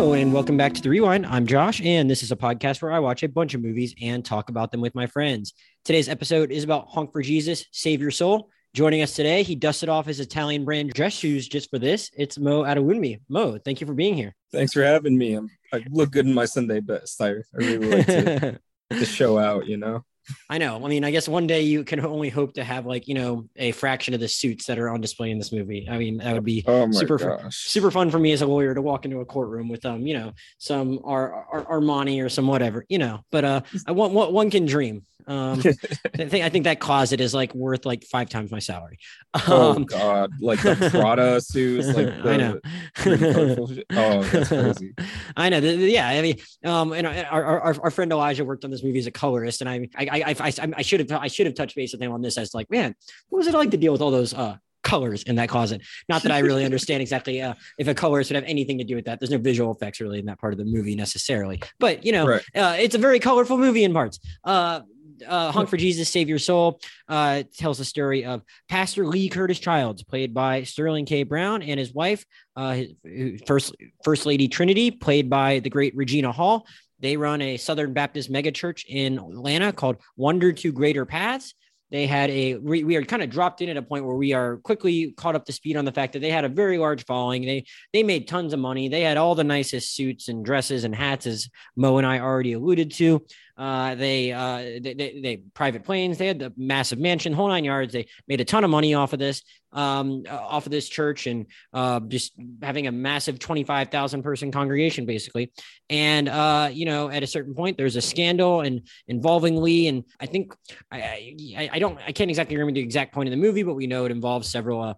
Hello, and welcome back to The Rewind. I'm Josh, and this is a podcast where I watch a bunch of movies and talk about them with my friends. Today's episode is about Honk for Jesus, Save Your Soul. Joining us today, he dusted off his Italian brand dress shoes just for this. It's Mo Adewunmi. Mo, thank you for being here. Thanks for having me. I'm, I look good in my Sunday best. I, I really like to, to show out, you know? I know. I mean, I guess one day you can only hope to have like you know a fraction of the suits that are on display in this movie. I mean, that would be Oh super gosh. super fun for me as a lawyer to walk into a courtroom with um you know some Ar- Ar- Armani or some whatever you know. But uh, I want one, one can dream. Um, I think I think that closet is like worth like five times my salary. oh Um, god, like the Prada suits, like the I know. green. Oh, that's crazy. I know. The- the- Yeah, I mean, um, and our, our, our friend Elijah worked on this movie as a colorist, and I, I, I, I, I should have, I should have touched base with him on this as like, man, what was it like to deal with all those uh colors in that closet? Not that I really understand exactly uh, if a colorist would have anything to do with that. There's no visual effects really in that part of the movie necessarily, but you know, Right. uh, it's a very colorful movie in parts. Uh, uh, Honk for Jesus, Save Your Soul uh, tells the story of Pastor Lee Curtis Childs, played by Sterling K. Brown, and his wife, uh, his, First First Lady Trinity, played by the great Regina Hall. They run a Southern Baptist megachurch in Atlanta called Wander to Greater Paths. They had a we, we are kind of dropped in at a point where we are quickly caught up to speed on the fact that they had a very large following. They they made tons of money. They had all the nicest suits and dresses and hats, as Mo and I already alluded to. Uh, they, uh, they, they, they private planes. They had the massive mansion, whole nine yards. They made a ton of money off of this, um, uh, off of this church, and uh, just having a massive twenty-five thousand person congregation, basically. And uh, you know, at a certain point, there's a scandal and involving Lee, and I think I, I, I don't, I can't exactly remember the exact point in the movie, but we know it involves several. Uh,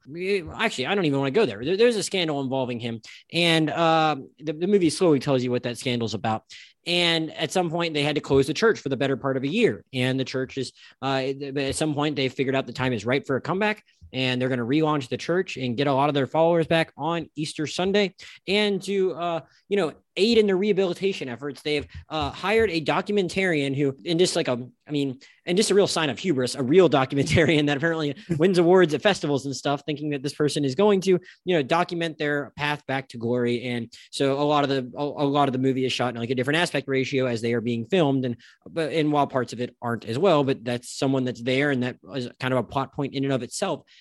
actually, I don't even want to go there. there. There's a scandal involving him, and the, the movie slowly tells you what that scandal's about. And at some point, they had to close the church for the better part of a year. And the church is, uh, at some point, they figured out the time is right for a comeback, and they're going to relaunch the church and get a lot of their followers back on Easter Sunday. And to, uh, you know, aid in the rehabilitation efforts, they've uh, hired a documentarian who, in just like a, I mean, and just a real sign of hubris, a real documentarian that apparently wins awards at festivals and stuff, thinking that this person is going to, you know, document their path back to glory. And so a lot of the a, a lot of the movie is shot in like a different aspect ratio as they are being filmed, and but and while parts of it aren't as well, but that's someone that's there, and that is kind of a plot point in and of itself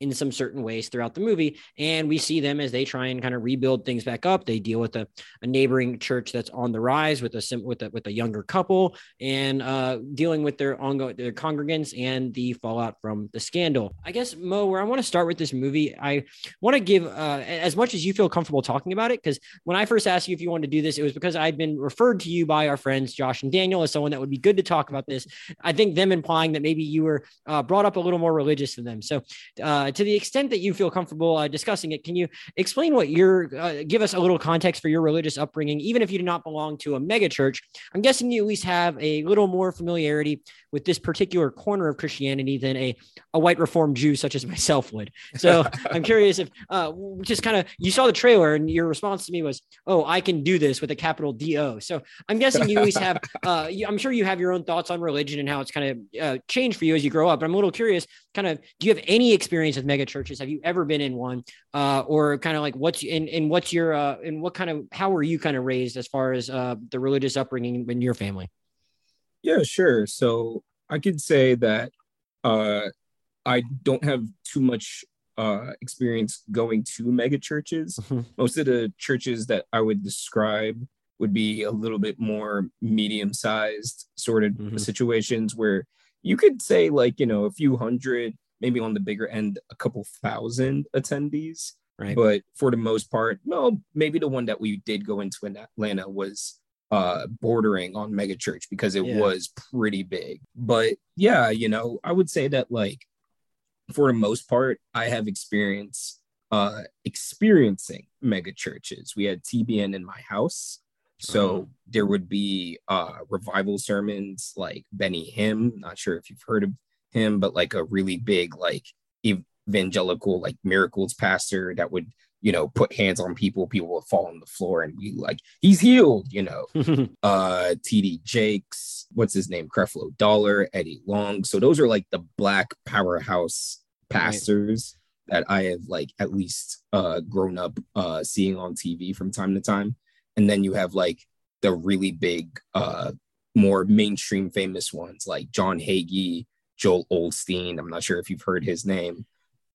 in some certain ways throughout the movie. And we see them as they try and kind of rebuild things back up. They deal with a, a neighboring church that's on the rise with a with a with a younger couple and uh, dealing with their ongoing their congregants and the fallout from the scandal. I guess Mo, where I want to start with this movie, I want to give uh, as much as you feel comfortable talking about it because when I first asked you if you wanted to do this, it was because I'd been referred to you by our friends Josh and Daniel as someone that would be good to talk about this. I think them implying that maybe you were uh, brought up a little more religious than them. So, uh, to the extent that you feel comfortable uh, discussing it, can you explain what your uh, give us a little context for your religious upbringing, even if you do not belong to a mega church? I'm guessing you at least have a little more familiarity with this particular corner of Christianity than a a white reformed Jew such as myself would. So I'm curious if uh, just kind of you saw the trailer and your response to me was, "Oh, I can do this with a capital D O." So I'm guessing you at least have. Uh, you, I'm sure you have your own thoughts on religion and how it's kind of uh, changed for you as you grow up. But I'm a little curious. Kind of, do you have any experience with mega churches? Have you ever been in one? Uh, or kind of like what's in and what's your uh, and what kind of how were you kind of raised as far as uh, the religious upbringing in your family? Yeah, sure. So I could say that uh, I don't have too much uh, experience going to mega churches. Mhm. Most of the churches that I would describe would be a little bit more medium sized sort of Mhm. situations where you could say, like, you know, a few hundred, maybe on the bigger end, a couple thousand attendees. Right. But for the most part, well, maybe the one that we did go into in Atlanta was uh bordering on mega church because it Yeah. was pretty big. But yeah, you know, I would say that like for the most part, I have experience uh experiencing mega churches. We had TBN in my house. So Uh-huh. there would be uh revival sermons like Benny Hinn. Not sure if you've heard of him, but like a really big like evangelical like miracles pastor that would you know put hands on people people would fall on the floor and be like he's healed you know? Uh td jakes what's his name? Creflo dollar eddie long. So those are like the black powerhouse pastors that i have like at least uh grown up uh seeing on tv from time to time. And then you have like the really big uh more mainstream famous ones like John Hagee, Joel Osteen. I'm not sure if you've heard his name.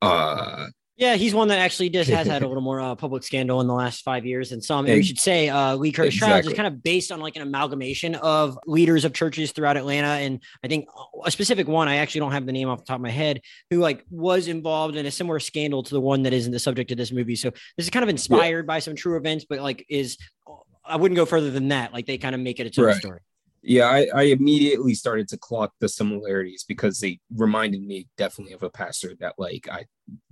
Uh yeah, he's one that actually just has had a little more uh, public scandal in the last five years than some. And we should say uh, Lee Curtis exactly. Childs is kind of based on like an amalgamation of leaders of churches throughout Atlanta, and I think a specific one I actually don't have the name off the top of my head who like was involved in a similar scandal to the one that is in the subject of this movie. So this is kind of inspired yeah. by some true events, but like is I wouldn't go further than that. Like they kind of make it its own right. story. Yeah, I, I, immediately started to clock the similarities because they reminded me definitely of a pastor that like I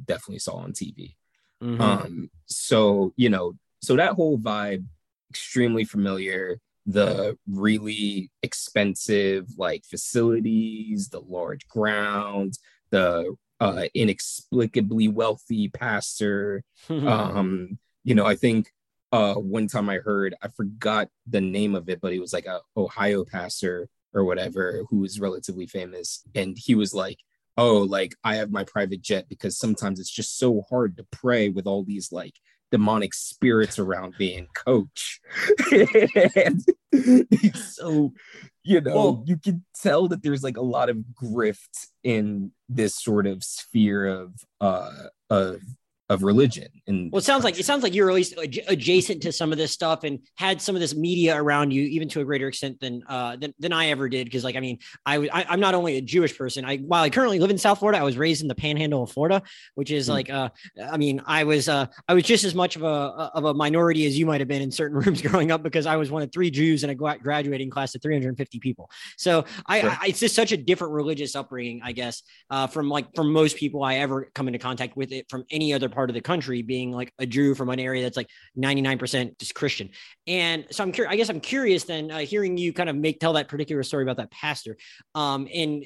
definitely saw on TV. Mm-hmm. Um, so you know, so that whole vibe, extremely familiar. The really expensive like facilities, the large grounds, the uh, inexplicably wealthy pastor. um, you know, I think uh one time I heard I forgot the name of it, but he was like a Ohio pastor or whatever who was relatively famous, and he was like, "Oh, like I have my private jet because sometimes it's just so hard to pray with all these like demonic spirits around being coach." and so you know well, you can tell that there's like a lot of grift in this sort of sphere of uh of of religion. And well, it sounds like it sounds like you're at least adjacent to some of this stuff and had some of this media around you, even to a greater extent than uh, than, than I ever did. Because, like, I mean, I, I am not only a Jewish person. I while I currently live in South Florida, I was raised in the Panhandle of Florida, which is mm like, uh, I mean, I was uh, I was just as much of a of a minority as you might have been in certain rooms growing up because I was one of three Jews in a graduating class of 350 people. So I, sure. I it's just such a different religious upbringing, I guess, uh, from like from most people I ever come into contact with it from any other part of the country being like a Jew from an area that's like 99% just Christian. And so I'm curious, I guess I'm curious then uh, hearing you kind of make, tell that particular story about that pastor. Um, and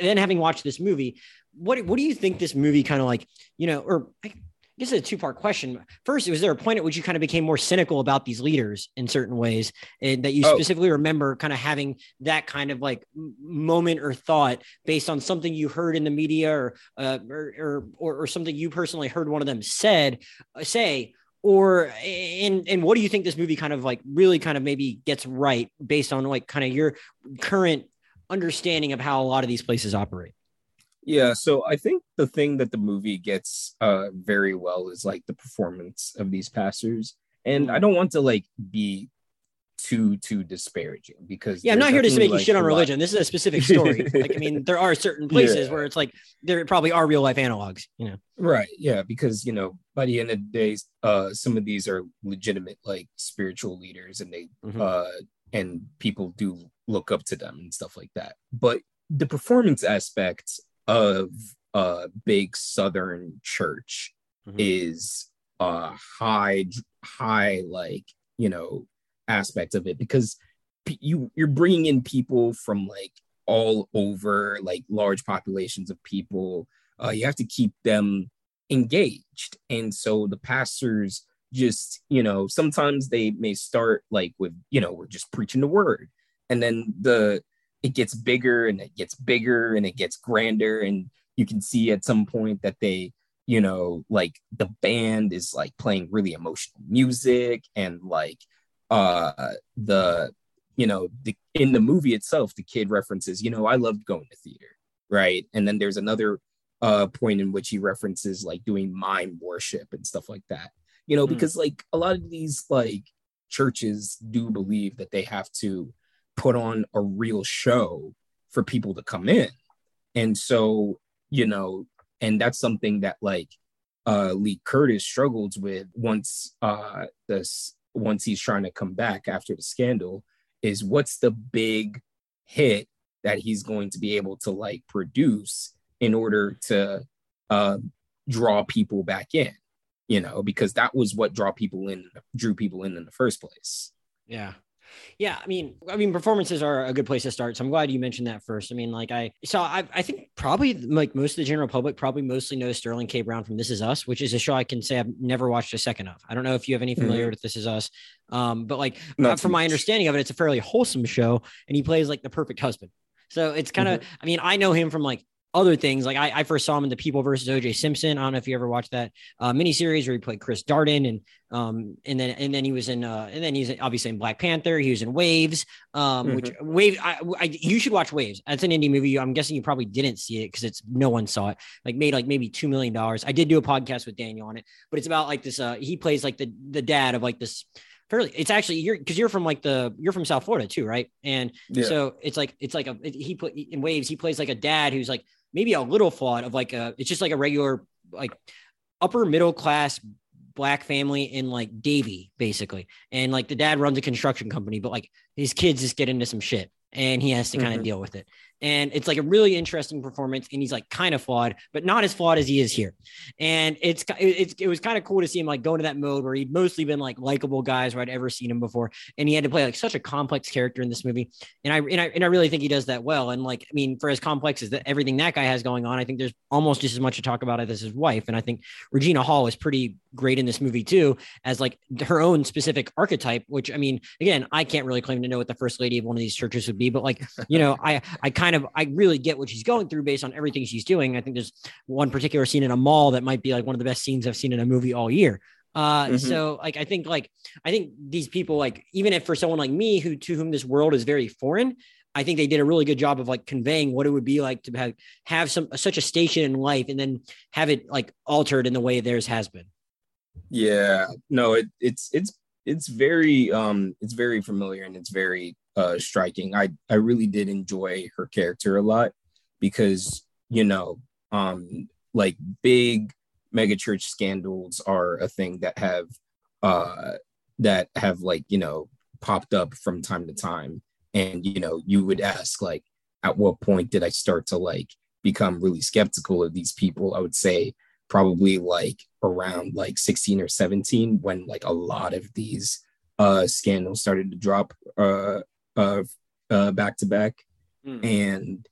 then having watched this movie, what, what do you think this movie kind of like, you know, or guess it's a two part question. First, was there a point at which you kind of became more cynical about these leaders in certain ways, and that you oh. specifically remember kind of having that kind of like moment or thought based on something you heard in the media or uh, or, or, or something you personally heard one of them said uh, say? Or and and what do you think this movie kind of like really kind of maybe gets right based on like kind of your current understanding of how a lot of these places operate? Yeah, so I think the thing that the movie gets uh very well is like the performance of these pastors. And I don't want to like be too too disparaging because yeah, I'm not here to make like, shit on religion. This is a specific story. like I mean, there are certain places yeah. where it's like there probably are real life analogs, you know. Right. Yeah, because you know, by the end of the day, uh some of these are legitimate like spiritual leaders and they mm-hmm. uh and people do look up to them and stuff like that. But the performance aspect of a big southern church mm-hmm. is a high high like you know aspect of it because you you're bringing in people from like all over like large populations of people. Uh, you have to keep them engaged. And so the pastors just you know sometimes they may start like with you know we're just preaching the word. And then the it gets bigger and it gets bigger and it gets grander. And you can see at some point that they you know like the band is like playing really emotional music and like uh the you know the in the movie itself the kid references you know i loved going to theater right? And then there's another uh point in which he references like doing mime worship and stuff like that. You know mm. because like a lot of these like churches do believe that they have to put on a real show for people to come in. And so, you know, and that's something that like uh Lee Curtis struggles with once uh this once he's trying to come back after the scandal is what's the big hit that he's going to be able to like produce in order to uh draw people back in you know because that was what draw people in drew people in in the first place yeah yeah, I mean, I mean, performances are a good place to start. So I'm glad you mentioned that first. I mean, like I so I, I think probably like most of the general public probably mostly knows Sterling K. Brown from This Is Us, which is a show I can say I've never watched a second of. I don't know if you have any familiarity mm-hmm. with This Is Us, um, but like Not from my understanding of it, it's a fairly wholesome show, and he plays like the perfect husband. So it's kind of, mm-hmm. I mean, I know him from like other things. Like I, I first saw him in The People versus OJ Simpson. I don't know if you ever watched that uh, miniseries where he played Chris Darden, and um, and then and then he was in uh, and then he's obviously in Black Panther. He was in Waves, um, mm-hmm. which Wave. I, I, you should watch Waves. That's an indie movie. I'm guessing you probably didn't see it because it's no one saw it. Like made like maybe two million dollars. I did do a podcast with Daniel on it, but it's about like this. Uh, he plays like the the dad of like this fairly it's actually you're because you're from like the you're from South Florida too, right? And yeah. so it's like it's like a he put in waves, he plays like a dad who's like maybe a little flawed of like a it's just like a regular like upper middle class black family in like Davie, basically. And like the dad runs a construction company, but like his kids just get into some shit and he has to kind of mm-hmm. deal with it and it's like a really interesting performance and he's like kind of flawed but not as flawed as he is here. And it's it's it was kind of cool to see him like go into that mode where he'd mostly been like likable guys where I'd ever seen him before and he had to play like such a complex character in this movie and I and I and I really think he does that well and like I mean for as complex as that everything that guy has going on I think there's almost just as much to talk about it as his wife and I think Regina Hall is pretty great in this movie too as like her own specific archetype which I mean again I can't really claim to know what the first lady of one of these churches would be but like you know I I kind of I really get what she's going through based on everything she's doing. I think there's one particular scene in a mall that might be like one of the best scenes I've seen in a movie all year. Uh, mm-hmm. so like I think like I think these people like even if for someone like me who to whom this world is very foreign, I think they did a really good job of like conveying what it would be like to have have some such a station in life and then have it like altered in the way theirs has been. Yeah, no, it, it's it's it's very um it's very familiar and it's very uh, striking. I I really did enjoy her character a lot because you know, um, like big megachurch scandals are a thing that have uh, that have like you know popped up from time to time, and you know, you would ask like, at what point did I start to like become really skeptical of these people? I would say probably like around like 16 or 17 when like a lot of these uh scandals started to drop uh uh, uh back to back, hmm. and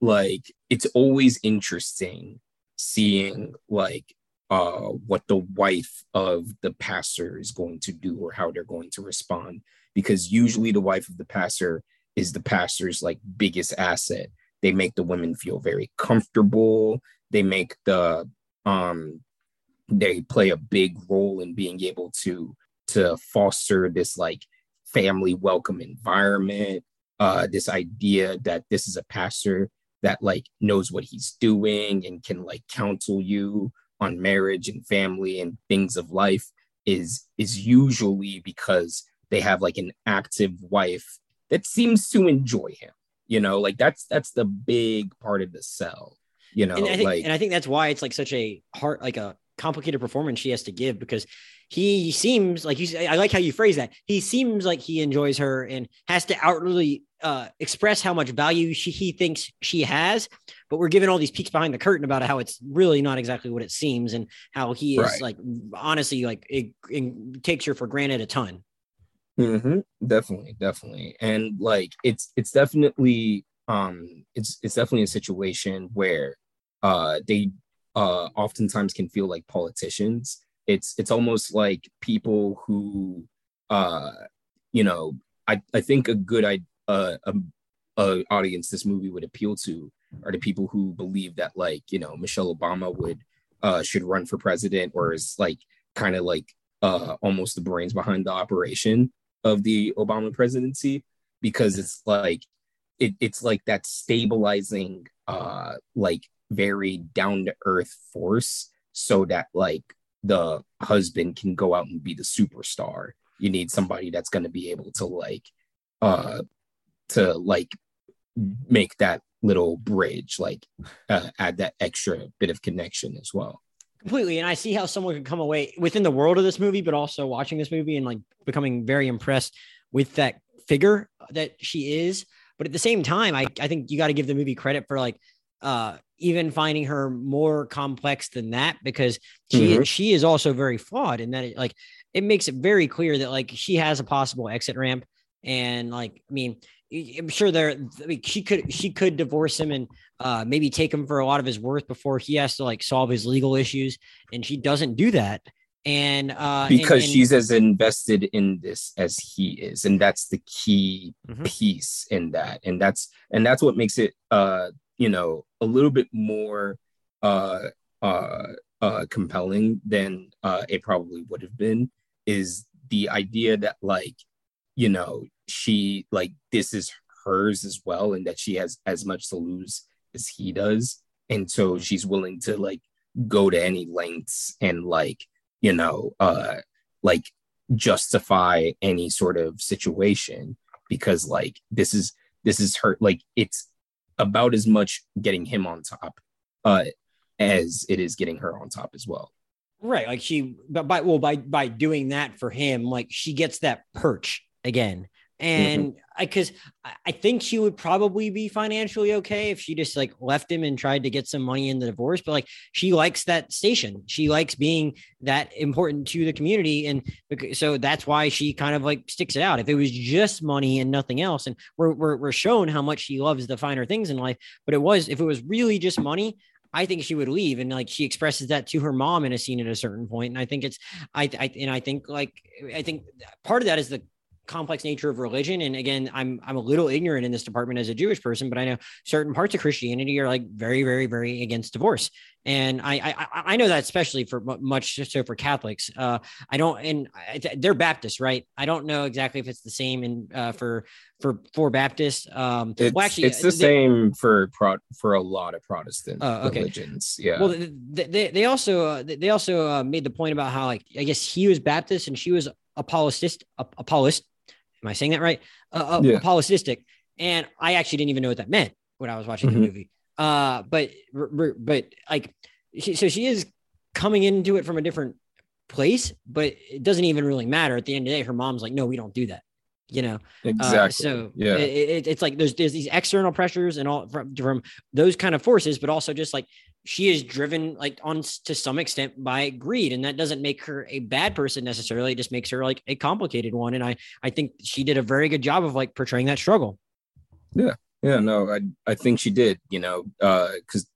like it's always interesting seeing like uh what the wife of the pastor is going to do or how they're going to respond. Because usually the wife of the pastor is the pastor's like biggest asset. They make the women feel very comfortable. They make the um they play a big role in being able to to foster this like family welcome environment uh this idea that this is a pastor that like knows what he's doing and can like counsel you on marriage and family and things of life is is usually because they have like an active wife that seems to enjoy him you know? Like that's that's the big part of the sell you know and I think, like and I think that's why it's like such a hard like a complicated performance she has to give because he seems like you I like how you phrase that. He seems like he enjoys her and has to outwardly uh, express how much value she, he thinks she has, but we're given all these peeks behind the curtain about how it's really not exactly what it seems and how he is right. like honestly like it, it, takes her for granted a ton. Mm-hmm. Definitely, definitely, and like it's it's definitely um it's it's definitely a situation where uh they uh oftentimes can feel like politicians. It's it's almost like people who uh you know i i think a good i uh, a, a audience this movie would appeal to are the people who believe that like you know michelle obama would uh should run for president or is like kind of like uh almost the brains behind the operation of the obama presidency because it's like it, it's like that stabilizing uh like very down to earth force so that like the husband can go out and be the superstar. You need somebody that's going to be able to like uh to like make that little bridge like uh, add that extra bit of connection as well completely and i see how someone could come away within the world of this movie but also watching this movie and like becoming very impressed with that figure that she is but at the same time i, I think you got to give the movie credit for like uh even finding her more complex than that because she mm-hmm. she is also very flawed and that it, like it makes it very clear that like she has a possible exit ramp and like I mean I'm sure there I mean, she could she could divorce him and uh maybe take him for a lot of his worth before he has to like solve his legal issues and she doesn't do that and uh because and, and, she's as invested in this as he is and that's the key mm-hmm. piece in that and that's and that's what makes it uh you know, a little bit more uh uh uh compelling than uh it probably would have been is the idea that like you know she like this is hers as well and that she has as much to lose as he does. And so she's willing to like go to any lengths and like you know uh like justify any sort of situation because like this is this is her like it's about as much getting him on top uh as it is getting her on top as well. Right like she but by well by by doing that for him like she gets that perch again Mm-hmm. and mm-hmm. I because I think she would probably be financially okay if she just like left him and tried to get some money in the divorce. But like she likes that station, she likes being that important to the community, and so that's why she kind of like sticks it out. If it was just money and nothing else, and we're we're, we're shown how much she loves the finer things in life, but it was if it was really just money, I think she would leave. And like she expresses that to her mom in a scene at a certain point. And I think it's I, I and I think like I think part of that is the complex nature of religion. And again i'm i'm a little ignorant in this department as a jewish person but i know certain parts of christianity are like very very very against divorce. And i i, I know that especially for much so for catholics. Uh i don't and they're baptists right? I don't know exactly if it's the same in uh for for for baptists. Um it's, well actually it's the they, same for pro, for a lot of protestant uh, okay. religions. Yeah. Well they, they also uh, they also uh, made the point about how like i guess he was baptist and she was apologist apologist Am I saying that right? Uh, uh, yeah. Polycystic. And I actually didn't even know what that meant when I was watching mm-hmm. the movie. Uh, but but like, she, so she is coming into it from a different place, but it doesn't even really matter. At the end of the day, her mom's like, "No, we don't do that." You know, uh, exactly. Uh, so yeah, it, it, it's like there's there's these external pressures and all from from those kind of forces, but also just like she is driven like on to some extent by greed and that doesn't make her a bad person necessarily. It just makes her like a complicated one and i i think she did a very good job of like portraying that struggle. Yeah. Yeah no i i think she did you know uh because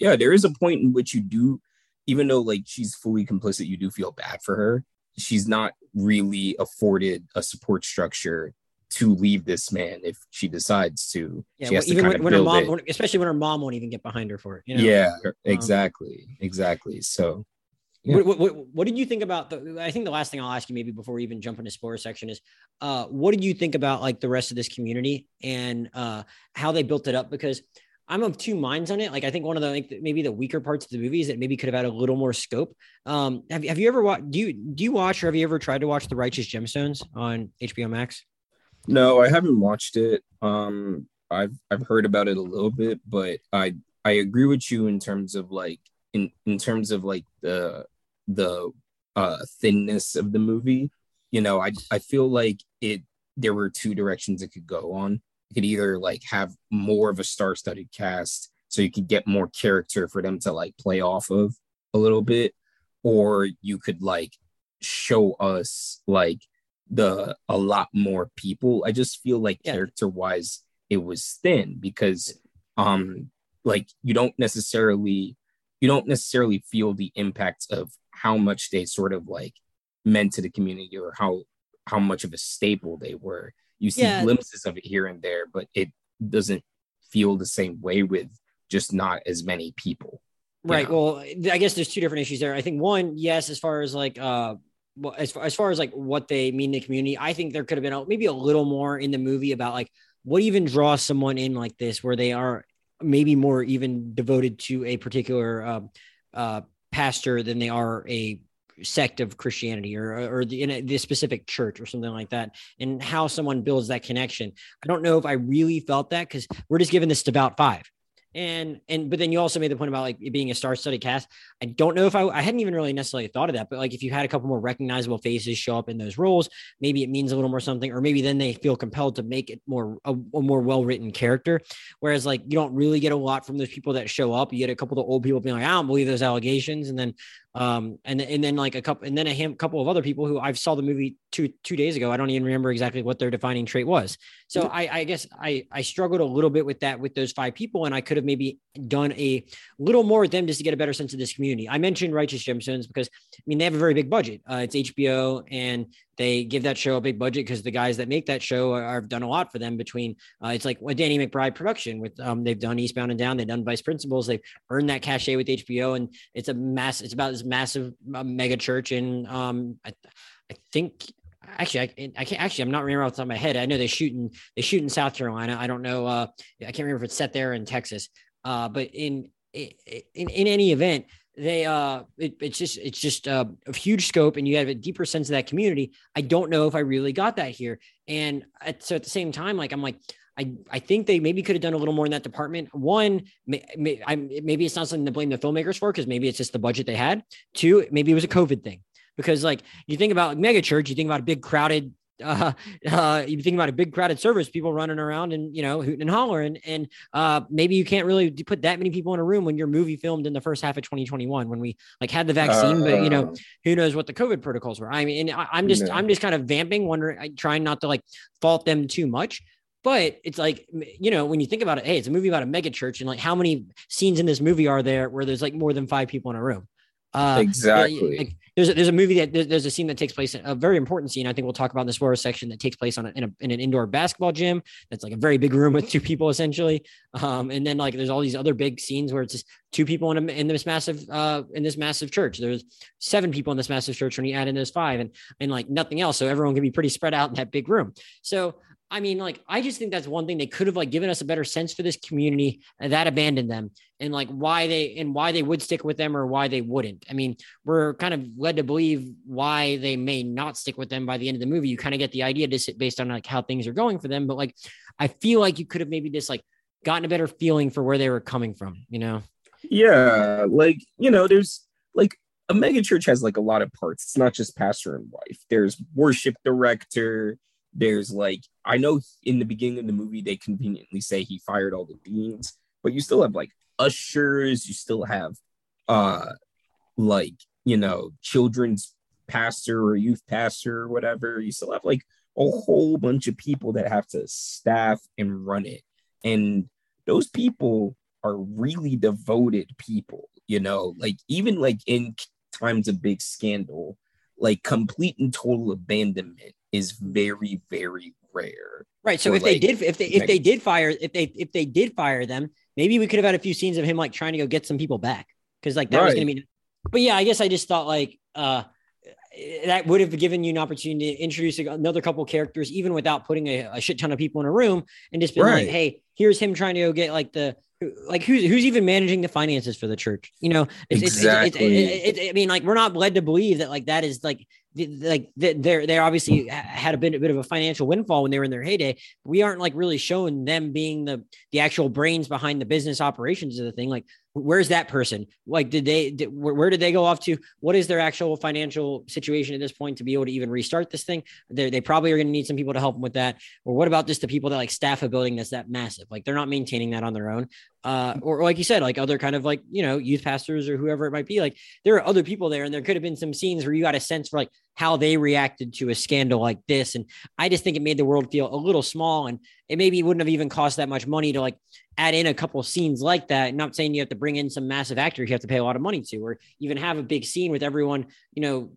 yeah there is a point in which you do even though like she's fully complicit you do feel bad for her. She's not really afforded a support structure to leave this man if she decides to. Yeah, well, even when, when her mom, it. especially when her mom won't even get behind her for it. You know? Yeah, um, exactly, exactly. So, yeah. what, what, what, did you think about the? I think the last thing I'll ask you, maybe before we even jump into spoiler section, is uh, what did you think about like the rest of this community and uh, how they built it up? Because I'm of two minds on it. Like I think one of the like maybe the weaker parts of the movie is that maybe could have had a little more scope. Um, have have you ever watched? Do you do you watch or have you ever tried to watch The Righteous Gemstones on HBO Max? No, I haven't watched it. Um, I've I've heard about it a little bit, but I I agree with you in terms of like in in terms of like the the uh thinness of the movie. You know, I I feel like it there were two directions it could go on. It could either like have more of a star-studded cast so you could get more character for them to like play off of a little bit, or you could like show us like the a lot more people. I just feel like yeah. character wise, it was thin because um like you don't necessarily you don't necessarily feel the impact of how much they sort of like meant to the community or how how much of a staple they were. You see yeah. glimpses of it here and there, but it doesn't feel the same way with just not as many people. Right. Know? Well, I guess there's two different issues there. I think one, yes, as far as like uh well, as far, as far as like what they mean to the community, I think there could have been a, maybe a little more in the movie about like what even draws someone in like this, where they are maybe more even devoted to a particular uh, uh, pastor than they are a sect of Christianity or or the, in a, the specific church or something like that, and how someone builds that connection. I don't know if I really felt that because we're just given this to about five and and but then you also made the point about like being a star-studded cast. I don't know if I I hadn't even really necessarily thought of that, but like if you had a couple more recognizable faces show up in those roles, maybe it means a little more something, or maybe then they feel compelled to make it more a, a more well-written character. Whereas like you don't really get a lot from those people that show up. You get a couple of old people being like, I don't believe those allegations, and then um, and and then like a couple, and then a ham, couple of other people who I saw the movie two two days ago. I don't even remember exactly what their defining trait was. So mm-hmm. I, I guess I I struggled a little bit with that with those five people, and I could have maybe done a little more with them just to get a better sense of this community. I mentioned Righteous Gemstones because I mean they have a very big budget. Uh, it's HBO, and they give that show a big budget because the guys that make that show are, have done a lot for them. Between uh, it's like a Danny McBride production with um, they've done Eastbound and Down, they've done Vice Principals, they've earned that cachet with HBO, and it's a mass. It's about this massive uh, mega church in um, I, I think actually I, I can't actually I'm not remembering off the top of my head. I know they shoot in they shoot in South Carolina. I don't know. Uh, I can't remember if it's set there in Texas. Uh, but in in in any event, they uh it, it's just it's just uh, a huge scope and you have a deeper sense of that community i don't know if i really got that here and at, so at the same time like i'm like I, I think they maybe could have done a little more in that department. One, may, may, I, maybe it's not something to blame the filmmakers for because maybe it's just the budget they had. Two, maybe it was a COVID thing because like you think about mega church, you think about a big crowded uh, uh, you think about a big crowded service, people running around and you know hooting and hollering, and uh, maybe you can't really put that many people in a room when your movie filmed in the first half of 2021 when we like had the vaccine, but you know uh. who knows what the COVID protocols were. I mean, I, am just I'm just kind of vamping, wondering, trying not to like fault them too much. But it's like, you know, when you think about it, hey, it's a movie about a mega church, and like how many scenes in this movie are there where there's like more than five people in a room? Uh, exactly. Like, there's a, there's a movie that there's a scene that takes place a very important scene. I think we'll talk about in the spoiler section that takes place on a, in, a, in an indoor basketball gym. That's like a very big room with two people essentially. Um, and then like there's all these other big scenes where it's just two people in, a, in this massive uh, in this massive church. There's seven people in this massive church when you add in those five and and like nothing else. So everyone can be pretty spread out in that big room. So I mean, like, I just think that's one thing they could have like given us a better sense for this community that abandoned them and like why they and why they would stick with them or why they wouldn't. I mean, we're kind of led to believe why they may not stick with them by the end of the movie. You kind of get the idea just based on like how things are going for them. But like, I feel like you could have maybe just like gotten a better feeling for where they were coming from, you know? Yeah. Like, you know, there's like a mega church has like a lot of parts. It's not just pastor and wife. There's worship director there's like I know in the beginning of the movie they conveniently say he fired all the deans, but you still have like ushers, you still have uh like you know children's pastor or youth pastor or whatever. You still have like a whole bunch of people that have to staff and run it. And those people are really devoted people, you know, like even like in times of big scandal, like complete and total abandonment is very very rare. Right. So if like, they did if they if they did fire if they if they did fire them, maybe we could have had a few scenes of him like trying to go get some people back because like that right. was going to be. But yeah, I guess I just thought like uh that would have given you an opportunity to introduce another couple characters even without putting a, a shit ton of people in a room and just be right. like, hey, here's him trying to go get like the like who's who's even managing the finances for the church you know it's, exactly. It's, it's, it's, i mean like we're not led to believe that like that is like like they're they obviously had a bit a bit of a financial windfall when they were in their heyday. We aren't like really showing them being the the actual brains behind the business operations of the thing. Like, where's that person? Like, did they did, where, where, did they go off to? What is their actual financial situation at this point to be able to even restart this thing? They they probably are going to need some people to help them with that. Or what about just the people that like staff a building that's that massive? Like, they're not maintaining that on their own. Uh, or, or like you said, like other kind of like you know youth pastors or whoever it might be. Like, there are other people there, and there could have been some scenes where you got a sense for like how they reacted to a scandal like this. And I just think it made the world feel a little small and it maybe wouldn't have even cost that much money to like add in a couple of scenes like that. Not saying you have to bring in some massive actor you have to pay a lot of money to, or even have a big scene with everyone, you know,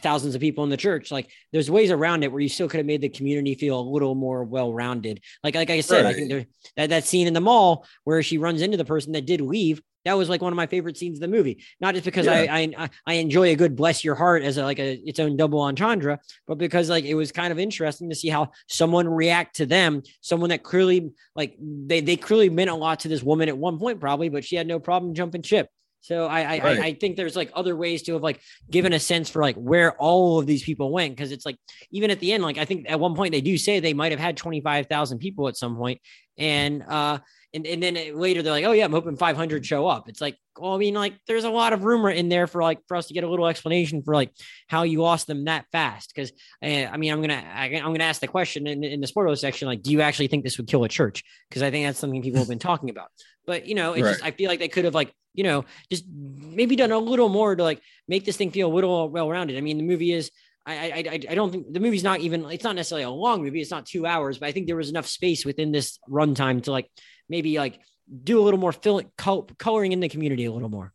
thousands of people in the church. Like there's ways around it where you still could have made the community feel a little more well-rounded. Like, like I said, right. I think there, that, that scene in the mall where she runs into the person that did leave that was like one of my favorite scenes in the movie. Not just because yeah. I, I I enjoy a good bless your heart as a, like a its own double entendre, but because like it was kind of interesting to see how someone react to them, someone that clearly like they they clearly meant a lot to this woman at one point probably, but she had no problem jumping ship. So I I, right. I, I think there's like other ways to have like given a sense for like where all of these people went because it's like even at the end like I think at one point they do say they might have had twenty five thousand people at some point and uh and, and then later they're like, oh yeah, I'm hoping 500 show up. It's like, well, I mean, like there's a lot of rumor in there for like for us to get a little explanation for like how you lost them that fast. Because uh, eh, I mean, I'm gonna I, am gonna ask the question in, in the spoiler section, like, do you actually think this would kill a church? Because I think that's something people have been talking about. But you know, it's right. just I feel like they could have like you know just maybe done a little more to like make this thing feel a little well rounded. I mean, the movie is I, I I don't think the movie's not even it's not necessarily a long movie. It's not two hours, but I think there was enough space within this runtime to like maybe like do a little more fill, coloring in the community a little more.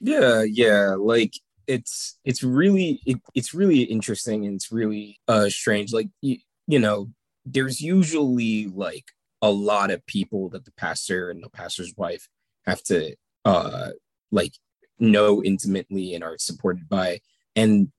Yeah, yeah. Like it's it's really it, it's really interesting and it's really uh strange like you, you know there's usually like a lot of people that the pastor and the pastor's wife have to uh like know intimately and are supported by. And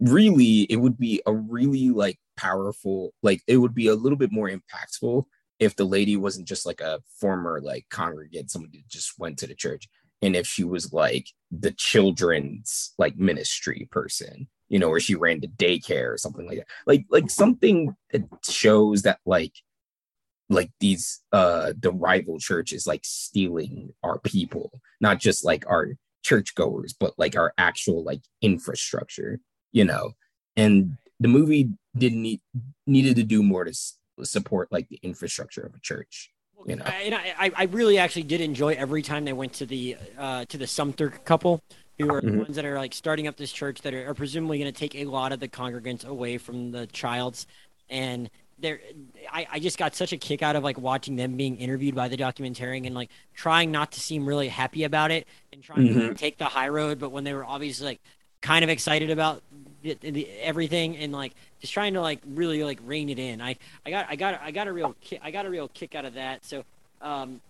really it would be a really like powerful like it would be a little bit more impactful if the lady wasn't just like a former like congregant someone that just went to the church and if she was like the children's like ministry person you know or she ran the daycare or something like that. Like like something that shows that like like these uh the rival church is like stealing our people not just like our churchgoers but like our actual like infrastructure you know? And the movie didn't need needed to do more to s- support like the infrastructure of a church you know? And I, I really actually did enjoy every time they went to the uh, to the Sumpter couple, who are the Mhm. ones that are like starting up this church that are, are presumably going to take a lot of the congregants away from the Childs, and they're I, I just got such a kick out of like watching them being interviewed by the documentarian and like trying not to seem really happy about it and trying to Mhm. take the high road, but when they were obviously like kind of excited about the, the, everything and like just trying to like really like rein it in. I I got I got I got a real ki- I got a real kick out of that. So um,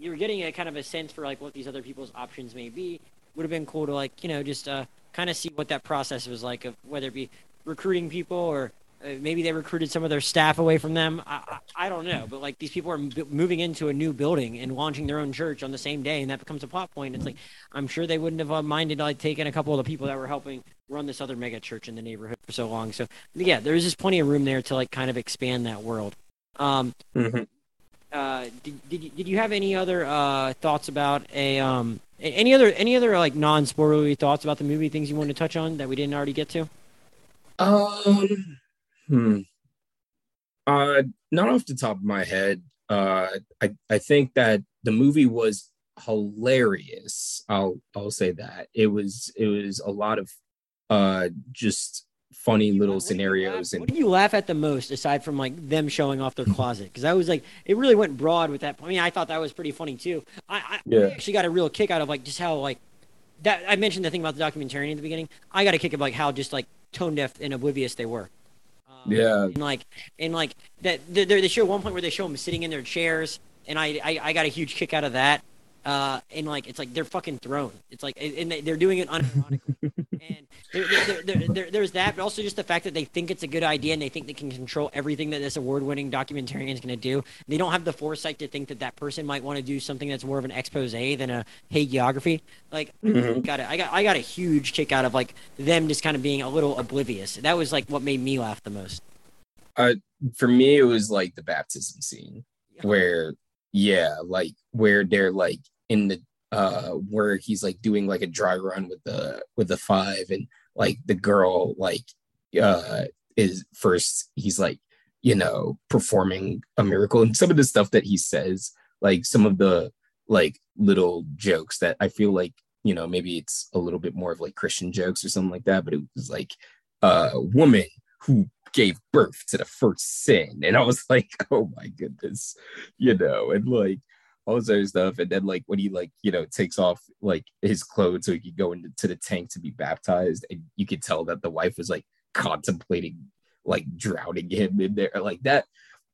you're getting a kind of a sense for like what these other people's options may be. Would have been cool to like you know just uh, kind of see what that process was like of whether it be recruiting people or maybe they recruited some of their staff away from them. I, I, I don't know, but like these people are m- moving into a new building and launching their own church on the same day, and that becomes a plot point. It's like I'm sure they wouldn't have uh, minded like taking a couple of the people that were helping run this other mega church in the neighborhood for so long. So yeah, there's just plenty of room there to like kind of expand that world. Um, Mhm. uh, did, did, you, did you have any other uh, thoughts about a um, any other any other like non spoilery thoughts about the movie? Things you wanted to touch on that we didn't already get to? Um, hmm. Uh, not off the top of my head. Uh, I I think that the movie was hilarious. I'll I'll say that it was it was a lot of uh just funny little What scenarios laugh- and what do you laugh at the most aside from like them showing off their closet? Because I was like, it really went broad with that. I mean, I thought that was pretty funny too. I, I, Yeah. I actually got a real kick out of like just how like that. I mentioned the thing about the documentarian at the beginning. I got a kick of like how just like tone deaf and oblivious they were. Yeah. And like and like that they, they show one point where they show them sitting in their chairs, and I I, I got a huge kick out of that. Uh, and like it's like they're fucking thrown. It's like and they- they're doing it unironically. and there, there, there, there's that, but also just the fact that they think it's a good idea and they think they can control everything that this award-winning documentarian is going to do. They don't have the foresight to think that that person might want to do something that's more of an expose than a hagiography. Like, Mhm. got it. I got I got a huge kick out of like them just kind of being a little oblivious. That was like what made me laugh the most. for me it was like the baptism scene where yeah like where they're like in the uh where he's like doing like a dry run with the with the five and like the girl like uh is first he's like you know performing a miracle. And some of the stuff that he says like some of the like little jokes that i feel like you know maybe it's a little bit more of like christian jokes or something like that but it was like uh, a woman who gave birth to the first sin. And i was like oh my goodness you know and like all this other stuff. And then like when he like you know takes off like his clothes so he could go into the tank to be baptized. And you could tell that the wife was like contemplating like drowning him in there. Like that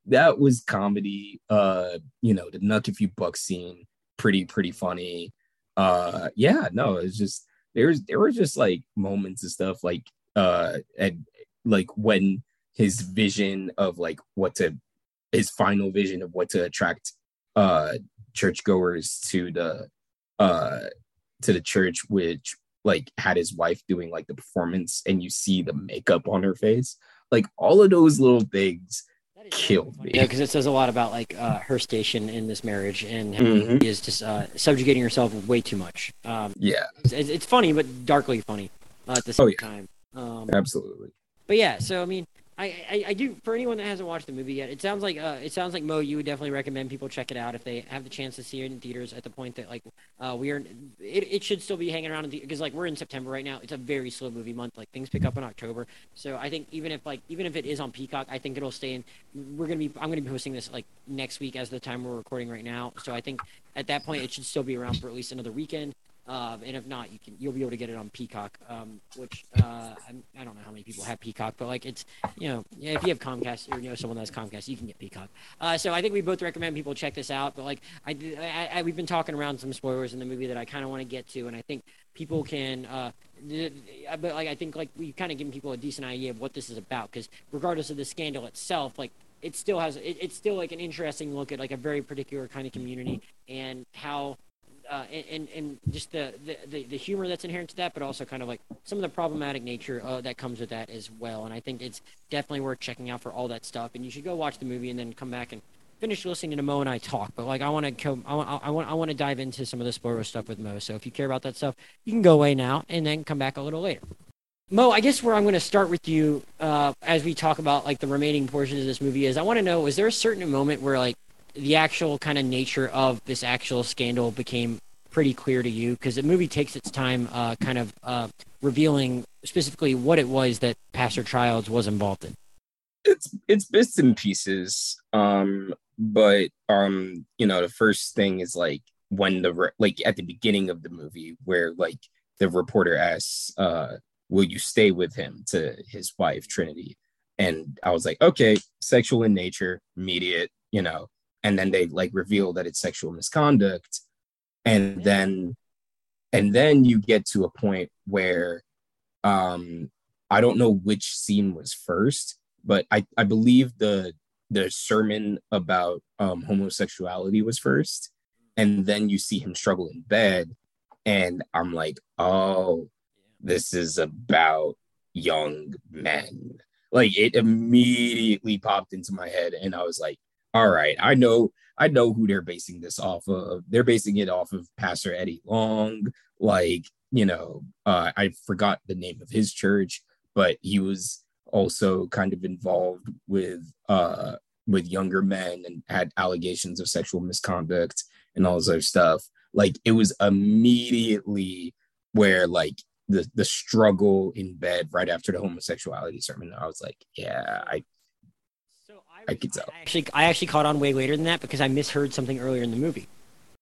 that was comedy. Uh you know the knuck if you buck scene pretty pretty funny. Uh yeah no it's just there's there were just like moments and stuff like uh and like when his vision of like what to his final vision of what to attract uh churchgoers to the uh to the church which like had his wife doing like the performance and you see the makeup on her face like all of those little things killed me Yeah, because it says a lot about like uh, her station in this marriage and how Mhm. she is just uh, subjugating herself way too much. Um, yeah it's, it's funny, but darkly funny uh, at the same Oh, yeah. time. Um, absolutely but yeah, so I mean, I, I, I do for anyone that hasn't watched the movie yet. It sounds like uh, it sounds like Mo. You would definitely recommend people check it out if they have the chance to see it in theaters. At the point that like uh, we are, it, it should still be hanging around because like we're in September right now. It's a very slow movie month. Like things pick up in October. So I think even if like even if it is on Peacock, I think it'll stay in. We're gonna be I'm gonna be posting this like next week as the time we're recording right now. So I think at that point it should still be around for at least another weekend. Um, and if not, you can you'll be able to get it on Peacock, um, which uh, I, I don't know how many people have Peacock, but like it's you know if you have Comcast or you know someone that's Comcast, you can get Peacock. Uh, so I think we both recommend people check this out. But like I, I, I we've been talking around some spoilers in the movie that I kind of want to get to, and I think people can. Uh, but like I think like we've kind of given people a decent idea of what this is about because regardless of the scandal itself, like it still has it, it's still like an interesting look at like a very particular kind of community and how uh, and, and just the, the, the humor that's inherent to that, but also kind of like some of the problematic nature uh, that comes with that as well. And I think it's definitely worth checking out for all that stuff. And you should go watch the movie and then come back and finish listening to Mo and I talk. But like I want to I want, I want, I want to dive into some of the spoiler stuff with Mo. So if you care about that stuff, you can go away now and then come back a little later. Mo, I guess where I'm going to start with you uh, as we talk about like the remaining portions of this movie is I want to know is there a certain moment where like the actual kind of nature of this actual scandal became pretty clear to you because the movie takes its time uh, kind of uh, revealing specifically what it was that Pastor Childs was involved in. It's it's bits and pieces, um, but um, you know the first thing is like when the re- like at the beginning of the movie where like the reporter asks, uh, "Will you stay with him?" to his wife Trinitie, and I was like, okay, sexual in nature, immediate, you know, and then they like reveal that it's sexual misconduct. And then and then you get to a point where um i don't know which scene was first but i i believe the the sermon about um homosexuality was first. And then you see him struggle in bed and i'm like oh this is about young men. Like it immediately popped into my head and i was like all right i know I know who they're basing this off of. They're basing it off of Pastor Eddie Long. Like, you know, uh, I forgot the name of his church, but he was also kind of involved with uh with younger men and had allegations of sexual misconduct and all this other stuff. Like it was immediately where like the the struggle in bed right after the homosexuality sermon. I was like, yeah, I I could tell. I actually, I actually caught on way later than that because I misheard something earlier in the movie.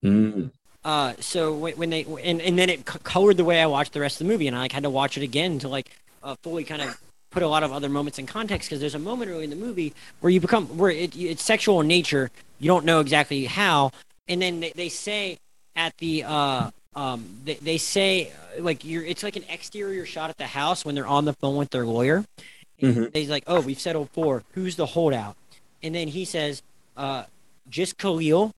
Mm. Uh, so when, when they and, and then it c- colored the way I watched the rest of the movie, and I like had to watch it again to like uh, fully kind of put a lot of other moments in context because there's a moment early in the movie where you become where it, it's sexual in nature. You don't know exactly how, and then they, they say at the uh, um, they, they say uh, like you're it's like an exterior shot at the house when they're on the phone with their lawyer. Mm-hmm. He's like, "Oh, we've settled for who's the holdout?" And then he says, uh, just Khalil,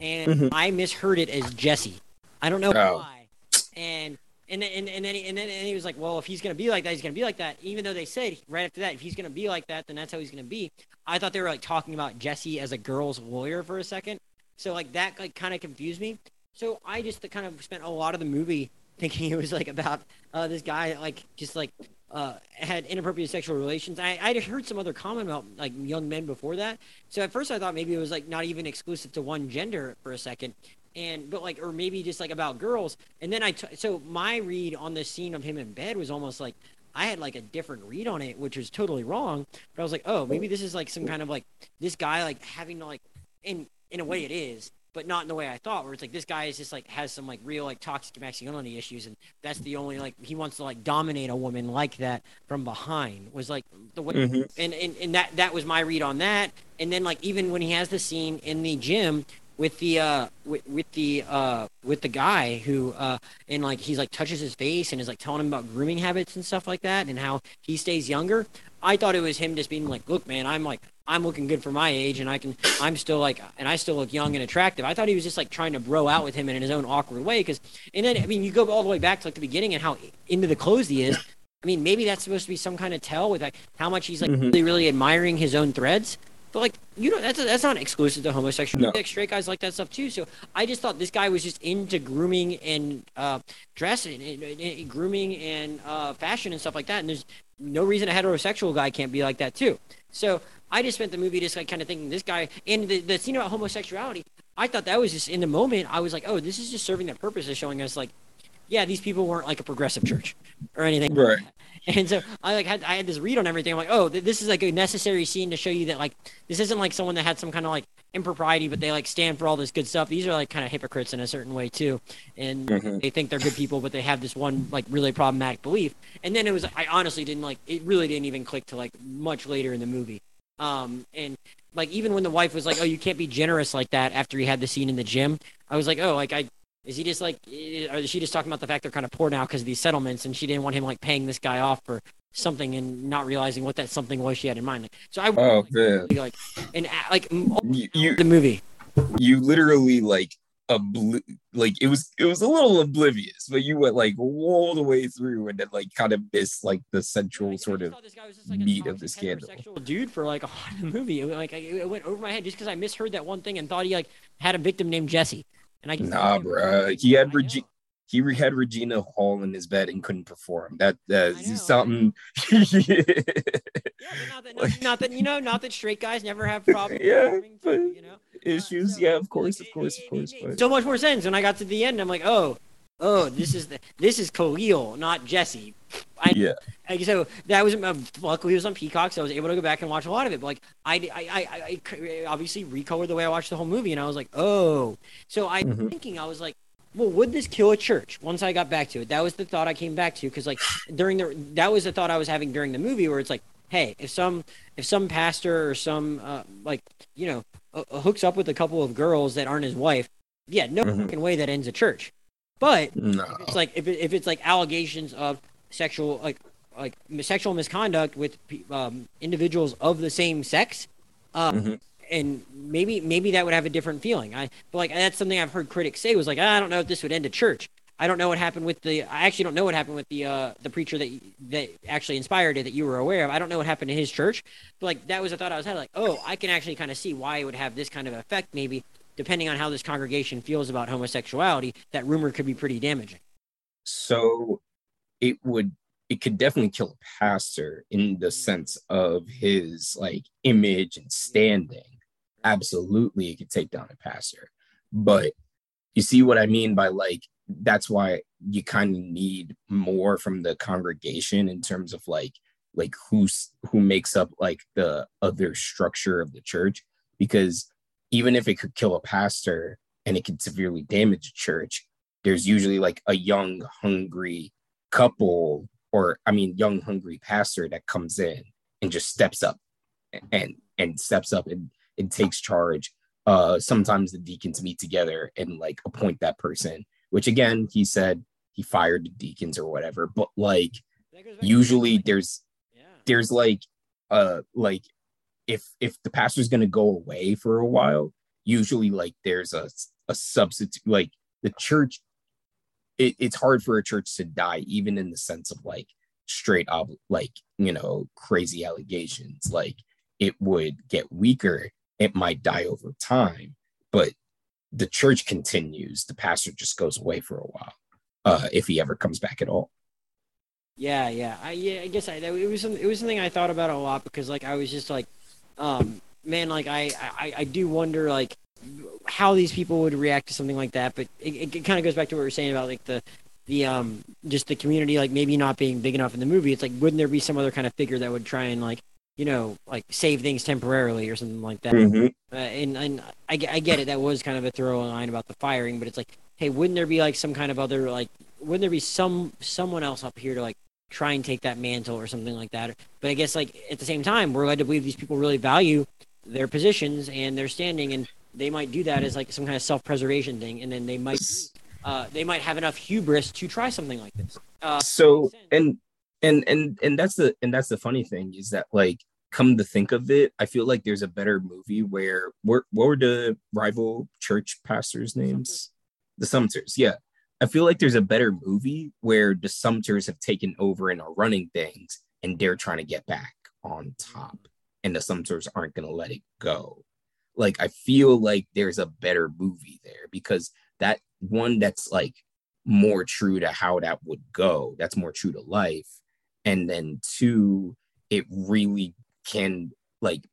and mm-hmm. I misheard it as Jesse. I don't know oh. why. And and then and, and then he, and then and he was like, well, if he's gonna be like that, he's gonna be like that. Even though they said right after that, if he's gonna be like that, then that's how he's gonna be. I thought they were like talking about Jesse as a girl's lawyer for a second. So like that like kind of confused me. So I just kind of spent a lot of the movie thinking it was like about uh, this guy like just like uh, had inappropriate sexual relations. I I'd heard some other comment about like young men before that. So at first I thought maybe it was like not even exclusive to one gender for a second, and but like or maybe just like about girls. And then I t- so my read on the scene of him in bed was almost like I had like a different read on it, which was totally wrong. But I was like, oh, maybe this is like some kind of like this guy like having to like in in a way it is but not in the way I thought. Where it's like this guy is just like has some like real like toxic masculinity issues, and that's the only like he wants to like dominate a woman like that from behind was like the way, mm-hmm. and, and and that that was my read on that. And then like even when he has the scene in the gym with the uh with, with the uh with the guy who uh and like he's like touches his face and is like telling him about grooming habits and stuff like that and how he stays younger i thought it was him just being like look man i'm like I'm looking good for my age and I can I'm still like and I still look young and attractive. I thought he was just like trying to bro out with him in his own awkward way because and then I mean you go all the way back to like the beginning and how into the clothes he is. I mean maybe that's supposed to be some kind of tell with like how much he's like mm-hmm. really really admiring his own threads. But like you know that's that's not exclusive to homosexual. No. Straight guys like that stuff too. So I just thought this guy was just into grooming and uh, dressing, and, and, and grooming and uh, fashion and stuff like that. And there's no reason a heterosexual guy can't be like that too. So I just spent the movie just like kind of thinking this guy and the, the scene about homosexuality. I thought that was just in the moment. I was like, oh, this is just serving that purpose of showing us like, yeah, these people weren't like a progressive church or anything. Right. And so I like had I had this read on everything. I'm like, oh, th- this is like a necessary scene to show you that like this isn't like someone that had some kind of like impropriety, but they like stand for all this good stuff. These are like kind of hypocrites in a certain way too, and Mhm. they think they're good people, but they have this one like really problematic belief. And then it was I honestly didn't like it. Really didn't even click to like much later in the movie. Um, and like even when the wife was like, "Oh, you can't be generous like that," after he had the scene in the gym, I was like, "Oh, like I." Is he just like, eh, or is she just talking about the fact they're kind of poor now because of these settlements, and she didn't want him like paying this guy off for something and not realizing what that something was she had in mind. Like, so I Oh like, man, like and like you, you the movie. you literally like obli- like it was it was a little oblivious, but you went like all the way through and then like kind of missed like the central sort of this guy was just, like, meat of the scandal. dude for like a lot of the movie. It, like it went over my head just because I misheard that one thing and thought he like had a victim named Jesse. And I Nah, bruh. He had Regina. he re- had Regina Hall in his bed and couldn't perform. That uh, I something. Yeah, not that, not, not that you know, not that straight guys never have problems. Yeah, performing, but too, you know. issues. so, yeah, of course, of course, of course. But so much more sense when I got to the end. I'm like, oh, oh, this is the this is Khalil, not Jesse. I, yeah, Like, so that was uh, luckily it was on Peacock, so I was able to go back and watch a lot of it. But like I I I obviously recolored the way I watched the whole movie, and I was like, oh. So i. mm-hmm. thinking I was like, well, would this kill a church? Once I got back to it, that was the thought I came back to because like during the that was the thought I was having during the movie where it's like, hey, if some if some pastor or some uh, like you know uh, hooks up with a couple of girls that aren't his wife, yeah, no mm-hmm. fucking way that ends a church. But no, if it's like if, it, if it's like allegations of sexual like like sexual misconduct with um, individuals of the same sex uh, Mhm. and maybe maybe that would have a different feeling. I but like that's something i've heard critics say was like i don't know if this would end a church. I don't know what happened with the i actually don't know what happened with the uh the preacher that that actually inspired it that you were aware of. I don't know what happened to his church. But like that was a thought i was had like oh i can actually kind of see why it would have this kind of effect maybe depending on how this congregation feels about homosexuality that rumor could be pretty damaging. So it would it could definitely kill a pastor in the sense of his like image and standing. Absolutely it could take down a pastor. But you see what i mean by like that's why you kind of need more from the congregation in terms of like like who's who makes up like the other structure of the church. Because even if it could kill a pastor and it could severely damage a church there's usually like a young hungry couple or i mean young hungry pastor that comes in and just steps up and and steps up and, and takes charge uh sometimes the deacons meet together and like appoint that person which again he said he fired the deacons or whatever but like That goes back to- usually there's there's like uh like if if the pastor's gonna go away for a while usually like there's a a substitute like the church it, it's hard for a church to die even in the sense of like straight up like you know crazy allegations like it would get weaker it might die over time but the church continues the pastor just goes away for a while uh if he ever comes back at all Yeah, yeah. I yeah, I guess I it was some- it was something I thought about a lot because like I was just like, um, man, like I I, I do wonder like how these people would react to something like that. But it, it, kind of goes back to what we were saying about like the the um just the community like maybe not being big enough in the movie. It's like wouldn't there be some other kind of figure that would try and like you know like save things temporarily or something like that? Mhm. Uh, and and I, I get it. That was kind of a throwaway line about the firing, but it's like, hey, wouldn't there be like some kind of other like, wouldn't there be some someone else up here to like try and take that mantle or something like that? But I guess like at the same time, we're led to believe these people really value their positions and their standing, and they might do that as like some kind of self-preservation thing, and then they might uh, they might have enough hubris to try something like this. Uh, so and and and and that's the and that's the funny thing is that like come to think of it i feel like there's a better movie where what, what were the rival church pastors names the sumpters yeah i feel like there's a better movie where the sumpters have taken over and are running things and they're trying to get back on top and the sumpters aren't going to let it go. Like i feel like there's a better movie there because that one that's like more true to how that would go that's more true to life. And then two it really can like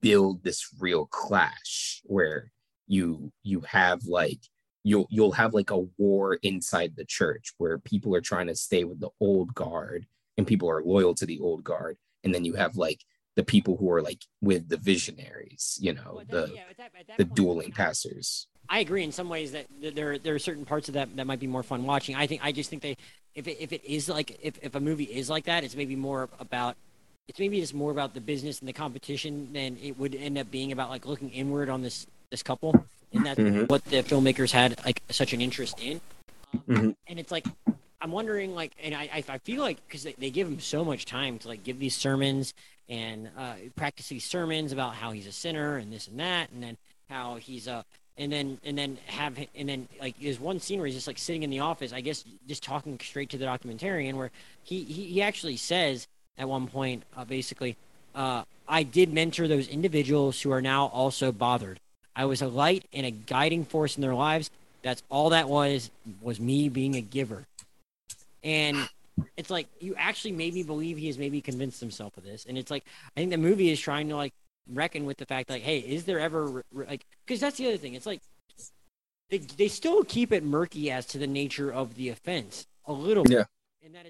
build this real clash where you you have like you'll you'll have like a war inside the church where people are trying to stay with the old guard and people are loyal to the old guard. And then you have like the people who are like with the visionaries you know well, the yeah, at that, at that the point, dueling pastors. I agree in some ways that there there are certain parts of that that might be more fun watching. I think I just think they if it, if it is like if, if a movie is like that, it's maybe more about it's maybe just more about the business and the competition than it would end up being about like looking inward on this this couple, and that's mm-hmm. what the filmmakers had like such an interest in. Um, mm-hmm. And it's like I'm wondering like, and I I feel like because they, they give him so much time to like give these sermons and uh, practice these sermons about how he's a sinner and this and that, and then how he's a and then and then have and then like there's one scene where he's just like sitting in the office, I guess just talking straight to the documentarian, where he he, he actually says at one point, uh, basically, uh, I did mentor those individuals who are now also bothered. I was a light and a guiding force in their lives. That's all that was, was me being a giver. And it's like, you actually made me believe he has maybe convinced himself of this. And it's like, I think the movie is trying to like reckon with the fact, like, hey, is there ever, like, because that's the other thing. It's like, they, they still keep it murky as to the nature of the offense a little yeah. bit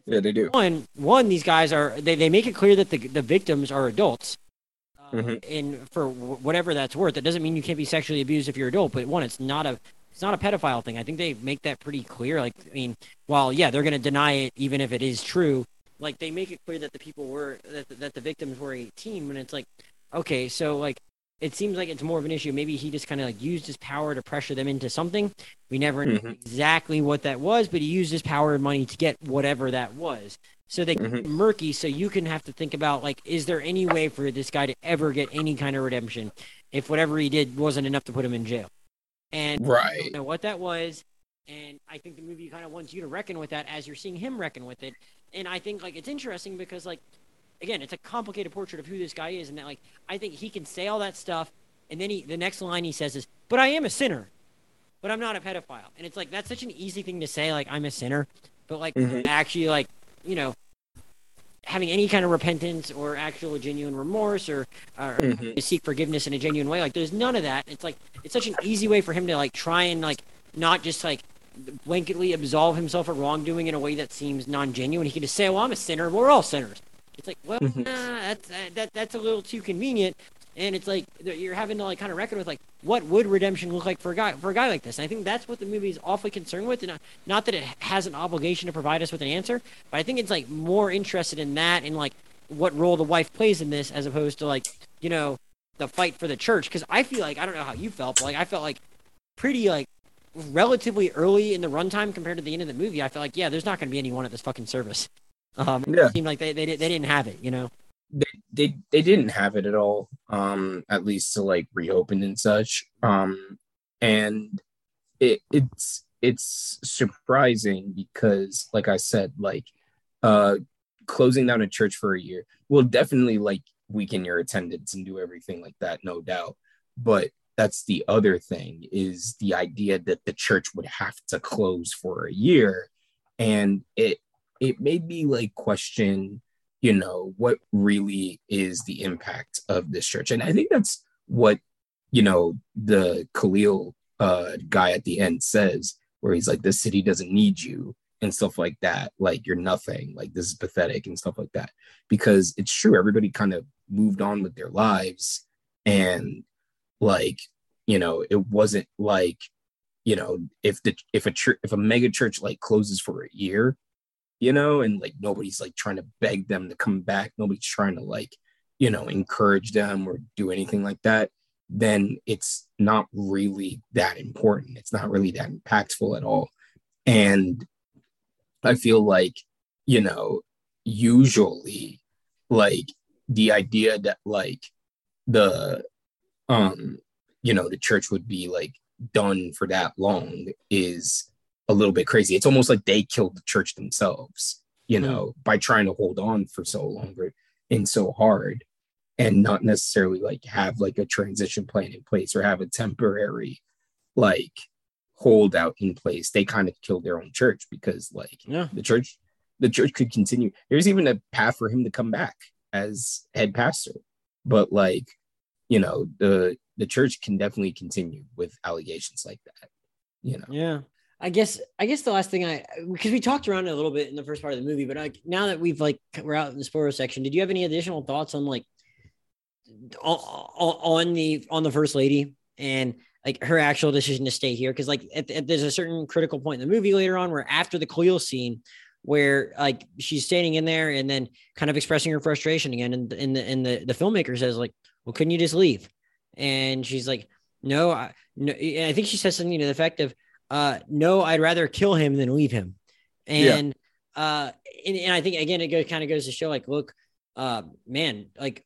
yeah, they do. One, one, these guys are they, they make it clear that the the victims are adults, mm-hmm. and for w- whatever that's worth, it doesn't mean you can't be sexually abused if you're adult. But one, it's not a it's not a pedophile thing. I think they make that pretty clear. Like, I mean, while yeah, they're going to deny it even if it is true. Like, they make it clear that the people were that that the victims were 18. When it's like, okay, so like it seems like it's more of an issue. Maybe he just kind of like used his power to pressure them into something. We never mm-hmm. knew exactly what that was, but he used his power and money to get whatever that was. So they mm-hmm. murky. So you can have to think about like, is there any way for this guy to ever get any kind of redemption if whatever he did wasn't enough to put him in jail? And right, I don't know what that was. And I think the movie kind of wants you to reckon with that as you're seeing him reckon with it. And I think like it's interesting because like again, it's a complicated portrait of who this guy is, and that like I think he can say all that stuff, and then he the next line he says is, "But I am a sinner, but I'm not a pedophile," and it's like that's such an easy thing to say, like I'm a sinner, but like mm-hmm. actually like you know having any kind of repentance or actual genuine remorse or, or mm-hmm. to seek forgiveness in a genuine way like there's none of that it's like it's such an easy way for him to like try and like not just like blanketly absolve himself of wrongdoing in a way that seems non-genuine he can just say well i'm a sinner we're all sinners it's like, well, mm-hmm. nah, that's that, that's a little too convenient. And it's like you're having to like kind of reckon with like what would redemption look like for a guy for a guy like this. And I think that's what the movie is awfully concerned with, and not, not that it has an obligation to provide us with an answer, but I think it's like more interested in that and like what role the wife plays in this as opposed to like you know the fight for the church. Because I feel like I don't know how you felt, but like I felt like pretty like relatively early in the runtime compared to the end of the movie. I felt like yeah, there's not going to be anyone at this fucking service. Um, yeah. It seemed like they, they, they didn't have it, you know? They, they, they didn't have it at all, um, at least to like reopen and such. Um, and it, it's, it's surprising because like I said, like, uh, closing down a church for a year will definitely like weaken your attendance and do everything like that, no doubt. But that's the other thing is the idea that the church would have to close for a year and it it made me like question, you know, what really is the impact of this church. And I think that's what, you know, the Khalil uh, guy at the end says, where he's like, this city doesn't need you and stuff like that. Like, you're nothing. Like, this is pathetic and stuff like that. Because it's true, everybody kind of moved on with their lives. And like, you know, it wasn't like, you know, if the if a church if a mega church like closes for a year, you know, and like nobody's like trying to beg them to come back. Nobody's trying to like, you know, encourage them or do anything like that. Then it's not really that important. It's not really that impactful at all. And I feel like, you know, usually like the idea that like the um you know the church would be like done for that long is a little bit crazy. It's almost like they killed the church themselves, you hmm. know, mm. by trying to hold on for so long and so hard and not necessarily like have like a transition plan in place or have a temporary like holdout in place. They kind of killed their own church because like yeah. the church the church could continue. There's even a path for him to come back as head pastor. But like, you know, the the church can definitely continue with allegations like that. You know. Yeah. I guess I guess the last thing I because we talked around it a little bit in the first part of the movie, but like now that we've like we're out in the spoiler section, did you have any additional thoughts on like on the on the first lady and like her actual decision to stay here? Because like at, at, there's a certain critical point in the movie later on where after the Khalil scene, where like she's standing in there and then kind of expressing her frustration again, and and the and the, the filmmaker says like, well, couldn't you just leave? And she's like, no, I, no. I think she says something to the effect of uh, no, I'd rather kill him than leave him. And, yeah. uh, and, and, I think again, it go, kind of goes to show like, look, uh, man, like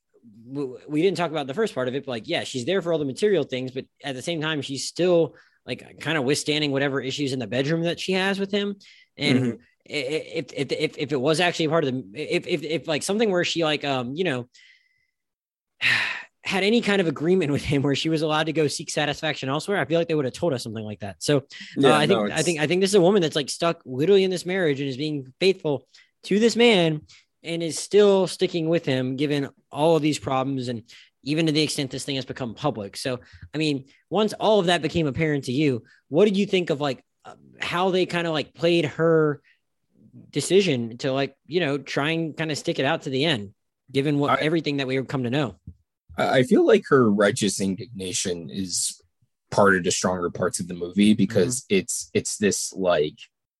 w- we didn't talk about the first part of it, but like, yeah, she's there for all the material things, but at the same time, she's still like kind of withstanding whatever issues in the bedroom that she has with him. And mm-hmm. if, if, if, if it was actually part of the, if, if, if like something where she like, um, you know, had any kind of agreement with him where she was allowed to go seek satisfaction elsewhere, I feel like they would have told us something like that. So uh, yeah, I think no, I think I think this is a woman that's like stuck literally in this marriage and is being faithful to this man and is still sticking with him given all of these problems and even to the extent this thing has become public. So I mean, once all of that became apparent to you, what did you think of like uh, how they kind of like played her decision to like you know try and kind of stick it out to the end, given what I, everything that we have come to know? I feel like her righteous indignation is part of the stronger parts of the movie because mm-hmm. it's it's this like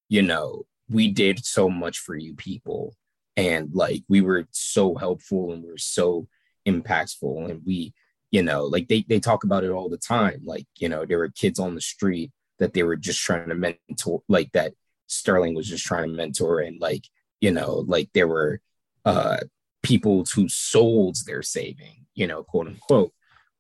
you know we did so much for you people and like we were so helpful and we are so impactful and we you know like they they talk about it all the time like you know there were kids on the street that they were just trying to mentor like that sterling was just trying to mentor and like you know like there were uh people whose souls they're saving you know, quote unquote.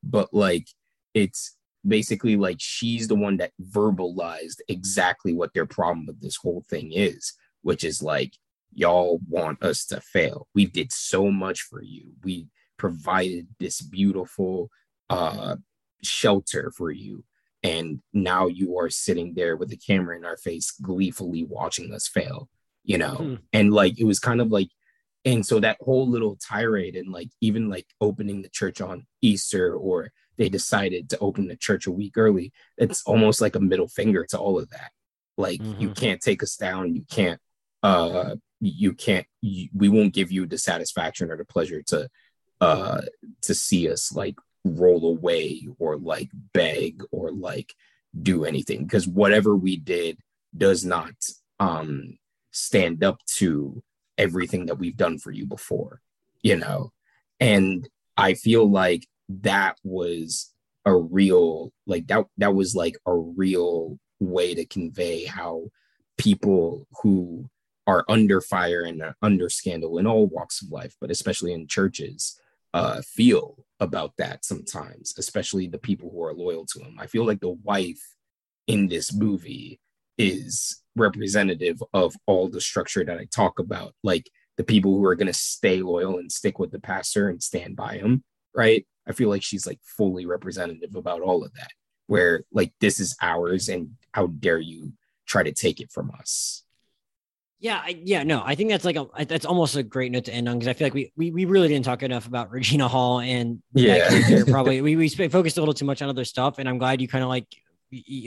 But like it's basically like she's the one that verbalized exactly what their problem with this whole thing is, which is like, y'all want us to fail. We did so much for you. We provided this beautiful uh shelter for you. And now you are sitting there with a the camera in our face, gleefully watching us fail, you know? Mm-hmm. And like it was kind of like and so that whole little tirade and like even like opening the church on easter or they decided to open the church a week early it's almost like a middle finger to all of that. Like mm-hmm. you can't take us down. You can't uh you can't you, we won't give you the satisfaction or the pleasure to uh to see us like roll away or like beg or like do anything. Because whatever we did does not um stand up to everything that we've done for you before, you know? And I feel like that was a real, like, that, that was like a real way to convey how people who are under fire and under scandal in all walks of life, but especially in churches, uh, feel about that sometimes, especially the people who are loyal to him. I feel like the wife in this movie is representative of all the structure that I talk about, like the people who are going to stay loyal and stick with the pastor and stand by him, right? I feel like she's like fully representative about all of that, where like this is ours and how dare you try to take it from us. Yeah, I, yeah, no, I think that's like a that's almost a great note to end on because I feel like we, we we really didn't talk enough about Regina Hall and yeah, probably we we focused a little too much on other stuff, and I'm glad you kind of like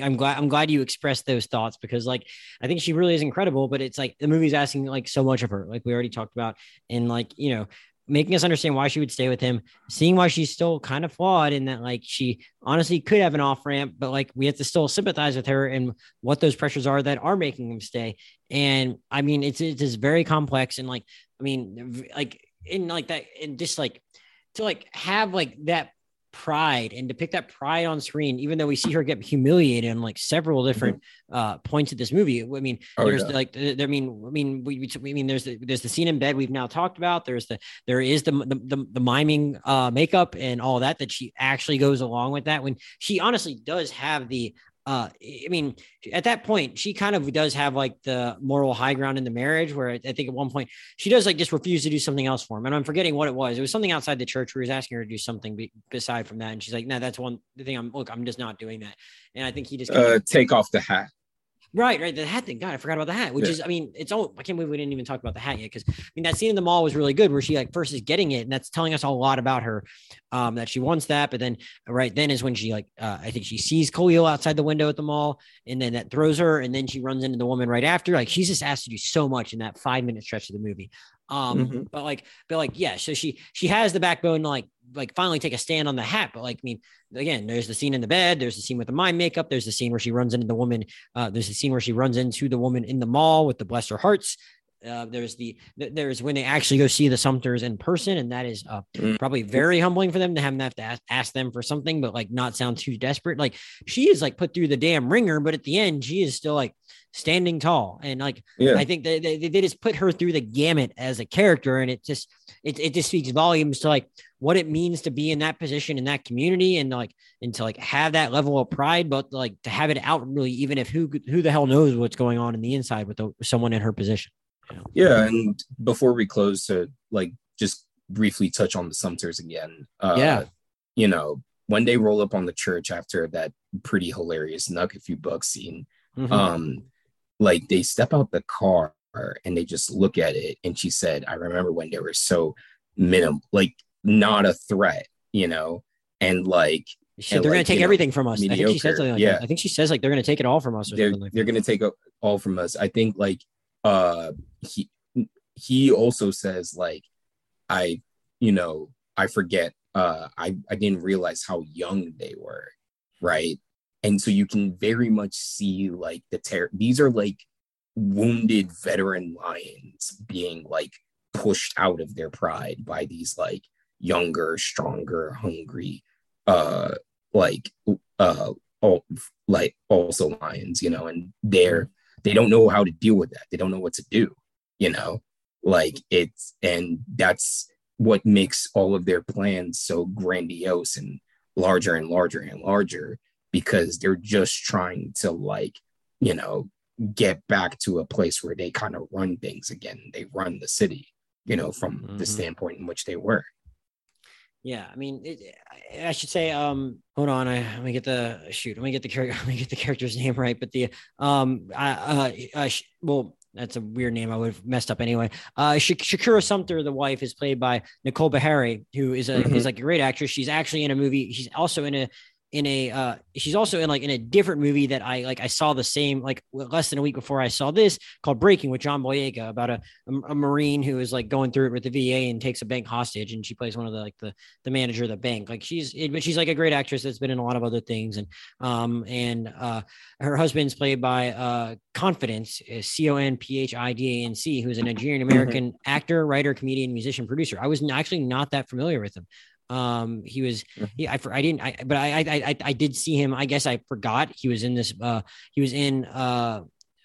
I'm glad I'm glad you expressed those thoughts because like I think she really is incredible, but it's like the movie's asking like so much of her, like we already talked about, and like you know making us understand why she would stay with him, seeing why she's still kind of flawed in that like she honestly could have an off ramp, but like we have to still sympathize with her and what those pressures are that are making him stay. And I mean, it's it is very complex and like I mean, like in like that and just like to like have like that pride and to pick that pride on screen, even though we see her get humiliated on like several different mm-hmm. uh, points of this movie. I mean, oh, there's yeah. like, I mean, I mean, we, we, I mean, there's the, there's the scene in bed we've now talked about. There's the, there is the, the, the, the miming uh, makeup and all that, that she actually goes along with that when she honestly does have the uh, I mean, at that point, she kind of does have like the moral high ground in the marriage, where I think at one point she does like just refuse to do something else for him. And I'm forgetting what it was. It was something outside the church where he was asking her to do something be- beside from that. And she's like, no, that's one thing I'm, look, I'm just not doing that. And I think he just uh, take off the hat. Right, right. The hat thing. God, I forgot about the hat, which Yeah. is, I mean, it's all, I can't believe we didn't even talk about the hat yet. Cause I mean, that scene in the mall was really good where she like first is getting it. And that's telling us a lot about her, um, that she wants that. But then, right then is when she like, uh, I think she sees Khalil outside the window at the mall and then that throws her. And then she runs into the woman right after. Like she's just asked to do so much in that five minute stretch of the movie. Um, Mhm. but like, but like, yeah, so she, she has the backbone to like, like finally take a stand on the hat. But like, I mean, again, there's the scene in the bed, there's the scene with the mind makeup, there's the scene where she runs into the woman uh, there's the scene where she runs into the woman in the mall with the bless her hearts. Uh, there's the there's when they actually go see the Sumpters in person, and that is uh, Mm. probably very humbling for them to have to have to ask, ask them for something, but like not sound too desperate. Like she is like put through the damn ringer, but at the end she is still like standing tall, and like Yeah. I think they, they they just put her through the gamut as a character, and it just it it just speaks volumes to like what it means to be in that position in that community, and like and to like have that level of pride, but like to have it out really, even if who who the hell knows what's going on in the inside with the, someone in her position. Yeah, and before we close, to like just briefly touch on the Sumpters again. Uh, Yeah. you know, when they roll up on the church after that pretty hilarious knuck a few bucks scene, Mhm. um, like they step out the car and they just look at it, and she said, "I remember when they were so minimal, like not a threat, you know, and like she and, they're like, going to take you know, everything from us. I think she mediocre. something like Yeah. that. I think she says like they're going to take it all from us. They're like they're gonna take all from us. I think like uh he he also says like I you know I forget uh I I didn't realize how young they were, right? And so you can very much see like the terror. These are like wounded veteran lions being like pushed out of their pride by these like younger, stronger, hungry, uh like uh all like also lions, you know, and they're they don't know how to deal with that. They don't know what to do, you know, like it's and that's what makes all of their plans so grandiose and larger and larger and larger because they're just trying to like, you know, get back to a place where they kind of run things again. They run the city, you know, from the Mhm. standpoint in which they were. Yeah, I mean, it, I- should say. Um, hold on, I let me get the shoot. Let me get the character. Let me get the character's name right. But the um, I, uh, uh, sh- well, that's a weird name. I would have messed up anyway. Uh, Sha- Shakira Sumpter, the wife, is played by Nicole Beharie, who is a Mhm. is like a great actress. She's actually in a movie. She's also in a in a uh she's also in like in a different movie that I like I saw the same like less than a week before I saw this called Breaking with John Boyega about a, a, a marine who is like going through it with the VA and takes a bank hostage and she plays one of the like the the manager of the bank. Like she's but she's like a great actress that's been in a lot of other things and um and uh her husband's played by uh Conphidance C O N P H I D A N C who's a Nigerian American actor writer comedian musician producer. I was actually not that familiar with him um he was he, I, for- I didn't I but I, I I I did see him. I guess I forgot he was in this uh he was in uh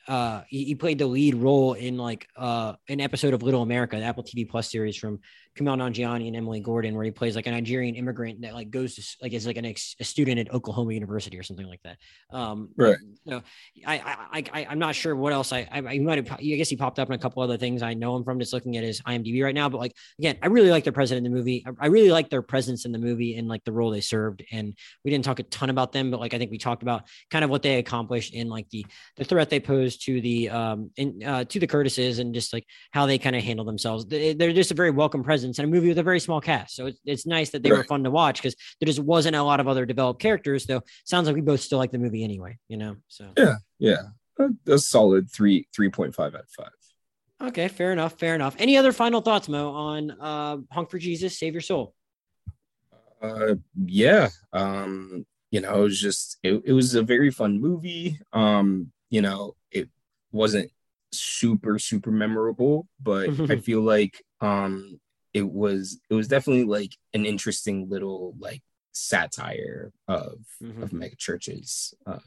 uh he, he played the lead role in like uh an episode of Little America, the Apple TV Plus series from Kumail Nanjiani and Emily Gordon, where he plays like a Nigerian immigrant that like goes to like is like an ex, a student at Oklahoma University or something like that. Um, Right. So I I I I'm not sure what else I I, I might have I guess he popped up in a couple other things I know him from just looking at his IMDb right now. But like again, I really like their president in the movie. I, I really like their presence in the movie and like the role they served. And we didn't talk a ton about them, but like I think we talked about kind of what they accomplished in like the the threat they posed to the um in uh to the Curtises and just like how they kind of handle themselves. They, they're just a very welcome presence in a movie with a very small cast. So it's, it's nice that they were fun to watch because there just wasn't a lot of other developed characters. Though sounds like we both still like the movie anyway, you know. So Yeah. A, a solid three, 3.5 out of five. okay, fair enough, fair enough. Any other final thoughts, Mo, on uh Honk for Jesus, Save Your Soul? Uh, yeah. Um, you know, it was just it, it was a very fun movie. Um, you know, it wasn't super super memorable, but I feel like um it was it was definitely like an interesting little like satire of Mhm. of mega churches. Uh,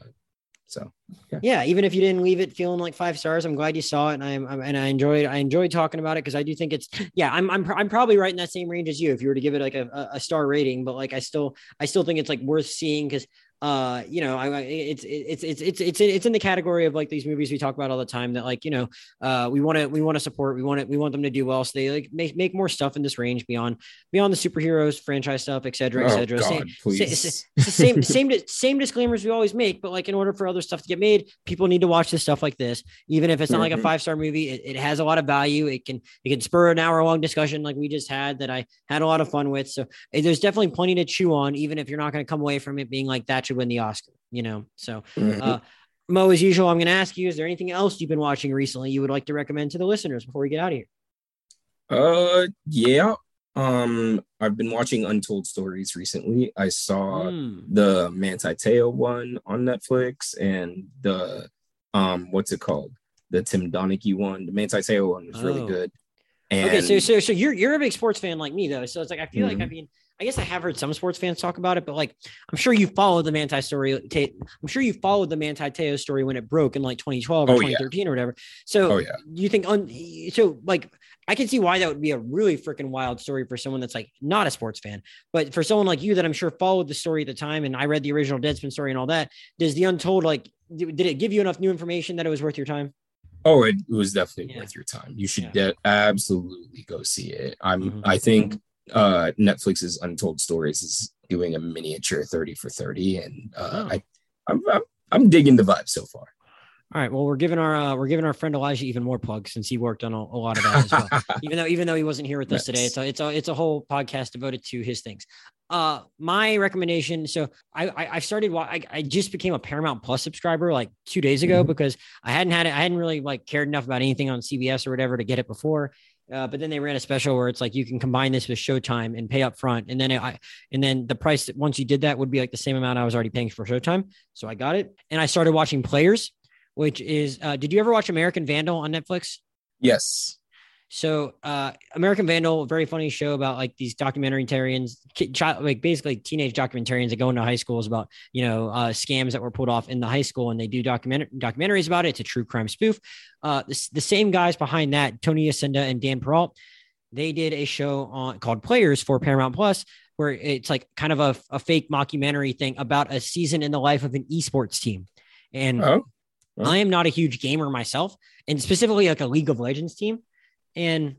so yeah even if you didn't leave it feeling like five stars i'm glad you saw it and i'm, I'm- and i enjoyed i enjoyed talking about it because i do think it's yeah i'm I'm, I'm probably right in that same range as you if you were to give it like a, a- a star rating but like i still i still think it's like worth seeing because uh, you know, I, it's, it's, it's, it's, it's, it's in the category of like these movies we talk about all the time that like, you know, uh, we want to, we want to support, we want it, we want them to do well. So they like make, make more stuff in this range beyond, beyond the superheroes franchise stuff, et cetera, et oh, cetera. Oh, God, same, same, same, same disclaimers we always make, but like in order for other stuff to get made, people need to watch this stuff like this, even if it's not mm-hmm. like a mm-hmm. five star movie, it, it has a lot of value. It can, it can spur an hour long discussion like we just had that I had a lot of fun with. So eh, there's definitely plenty to chew on, even if you're not going to come away from it being like that should win the Oscar, you know? So, mm-hmm. uh, Mo, as usual, I'm going to ask you, is there anything else you've been watching recently you would like to recommend to the listeners before we get out of here? Uh, yeah. Um, I've been watching Untold Stories recently. I saw mm. the Manti Te'o one on Netflix and the um, what's it called? The Tim Donaghy one. The Manti Te'o one was oh. really good. And okay, so so so you're you're a big sports fan like me though. So it's like I feel mm-hmm. like I mm-hmm. mean I guess I have heard some sports fans talk about it, but like I'm sure you followed the Manti story. I'm sure you followed the Manti Te'o story when it broke in like 2012 or oh, 2013 yeah. or whatever. So oh, yeah. you think on so like I can see why that would be a really freaking wild story for someone that's like not a sports fan, but for someone like you that I'm sure followed the story at the time and I read the original Deadspin story and all that. Does the Untold like did it give you enough new information that it was worth your time? Oh, it, was definitely yeah. worth your time. You should yeah. de- absolutely go see it. I'm. Mm-hmm. I think uh, Netflix's Untold Stories is doing a miniature thirty for thirty, and uh, oh. I, I'm, I'm I'm digging the vibe so far. All right. Well, we're giving our uh, we're giving our friend Elijah even more plugs since he worked on a, a lot of that as well. even though even though he wasn't here with us today, it's a it's a it's a whole podcast devoted to his things. Uh, my recommendation. So I I, I started. I, I just became a Paramount Plus subscriber like two days ago mm-hmm. because I hadn't had it. I hadn't really like cared enough about anything on CBS or whatever to get it before. Uh, but then they ran a special where it's like you can combine this with Showtime and pay up front, and then it, I and then the price that once you did that would be like the same amount I was already paying for Showtime. So I got it, and I started watching Players which is uh, did you ever watch American Vandal on Netflix? Yes. So uh, American Vandal, very funny show about like these documentarians, child, like basically teenage documentarians that go into high schools about you know uh, scams that were pulled off in the high school, and they do document documentaries about it. It's a true crime spoof. Uh, the, the same guys behind that, Tony Yacenda and Dan Perrault, they did a show on called Players for Paramount Plus, where it's like kind of a, a fake mockumentary thing about a season in the life of an esports team. And oh. I am not a huge gamer myself, and specifically like a League of Legends team. And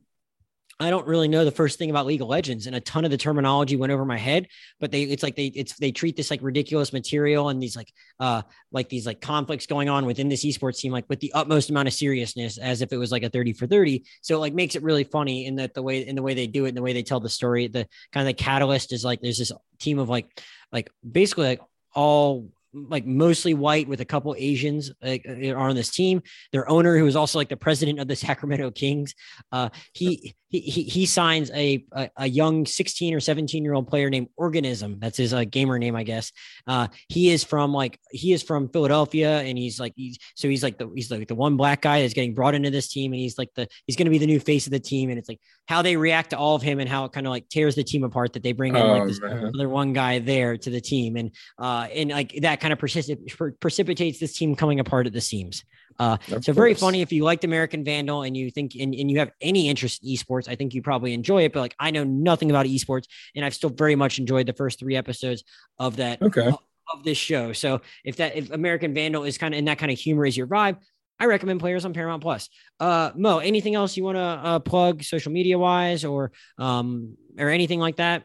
I don't really know the first thing about League of Legends, and a ton of the terminology went over my head. But they, it's like they, it's they treat this like ridiculous material and these like, uh, like these like conflicts going on within this esports team, like with the utmost amount of seriousness, as if it was like a thirty for thirty. So it like makes it really funny in that the way in the way they do it, and the way they tell the story. The kind of the catalyst is like there's this team of like, like basically like all like mostly white with a couple Asians like, uh, are on this team. Their owner, who is also like the president of the Sacramento Kings, uh, he he he signs a, a, a young 16 or 17 year old player named Organizm. That's his uh, gamer name, I guess. Uh, he is from like he is from Philadelphia, and he's like he's so he's like the he's like the one black guy that's getting brought into this team, and he's like the he's going to be the new face of the team, and it's like how they react to all of him and how it kind of like tears the team apart that they bring in oh, like this man. other one guy there to the team, and uh and like that kind of precipitates precipitates this team coming apart at the seams. Uh, so course. very funny if you liked American Vandal and you think and, and you have any interest in esports, I think you probably enjoy it. But like I know nothing about esports, and I've still very much enjoyed the first three episodes of that okay. of, of this show. So if that if American Vandal is kind of in that kind of humor is your vibe, I recommend players on Paramount Plus. Uh, Mo, anything else you want to uh, plug social media wise or um or anything like that?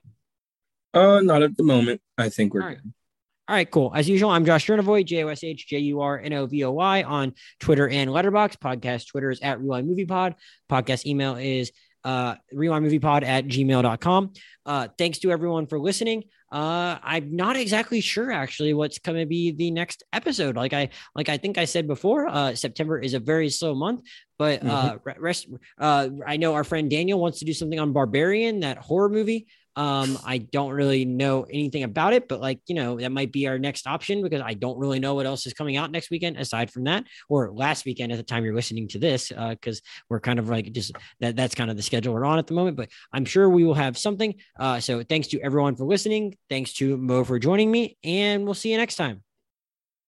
Uh, not at the moment. I think we're good. All right, cool. As usual, I'm Josh Jurnovoy, J O S H J U R N O V O Y on Twitter and Letterboxd. Podcast Twitter is at Rewind Movie Pod. Podcast email is uh, rewindmoviepod at gmail.com. Uh, thanks to everyone for listening. Uh, I'm not exactly sure actually what's going to be the next episode. Like I, like I think I said before, uh, September is a very slow month, but uh, mm-hmm. rest, uh, I know our friend Daniel wants to do something on Barbarian, that horror movie. Um, I don't really know anything about it, but like, you know, that might be our next option because I don't really know what else is coming out next weekend aside from that, or last weekend at the time you're listening to this, uh, because we're kind of like just that that's kind of the schedule we're on at the moment. But I'm sure we will have something. Uh, so thanks to everyone for listening. Thanks to Mo for joining me, and we'll see you next time.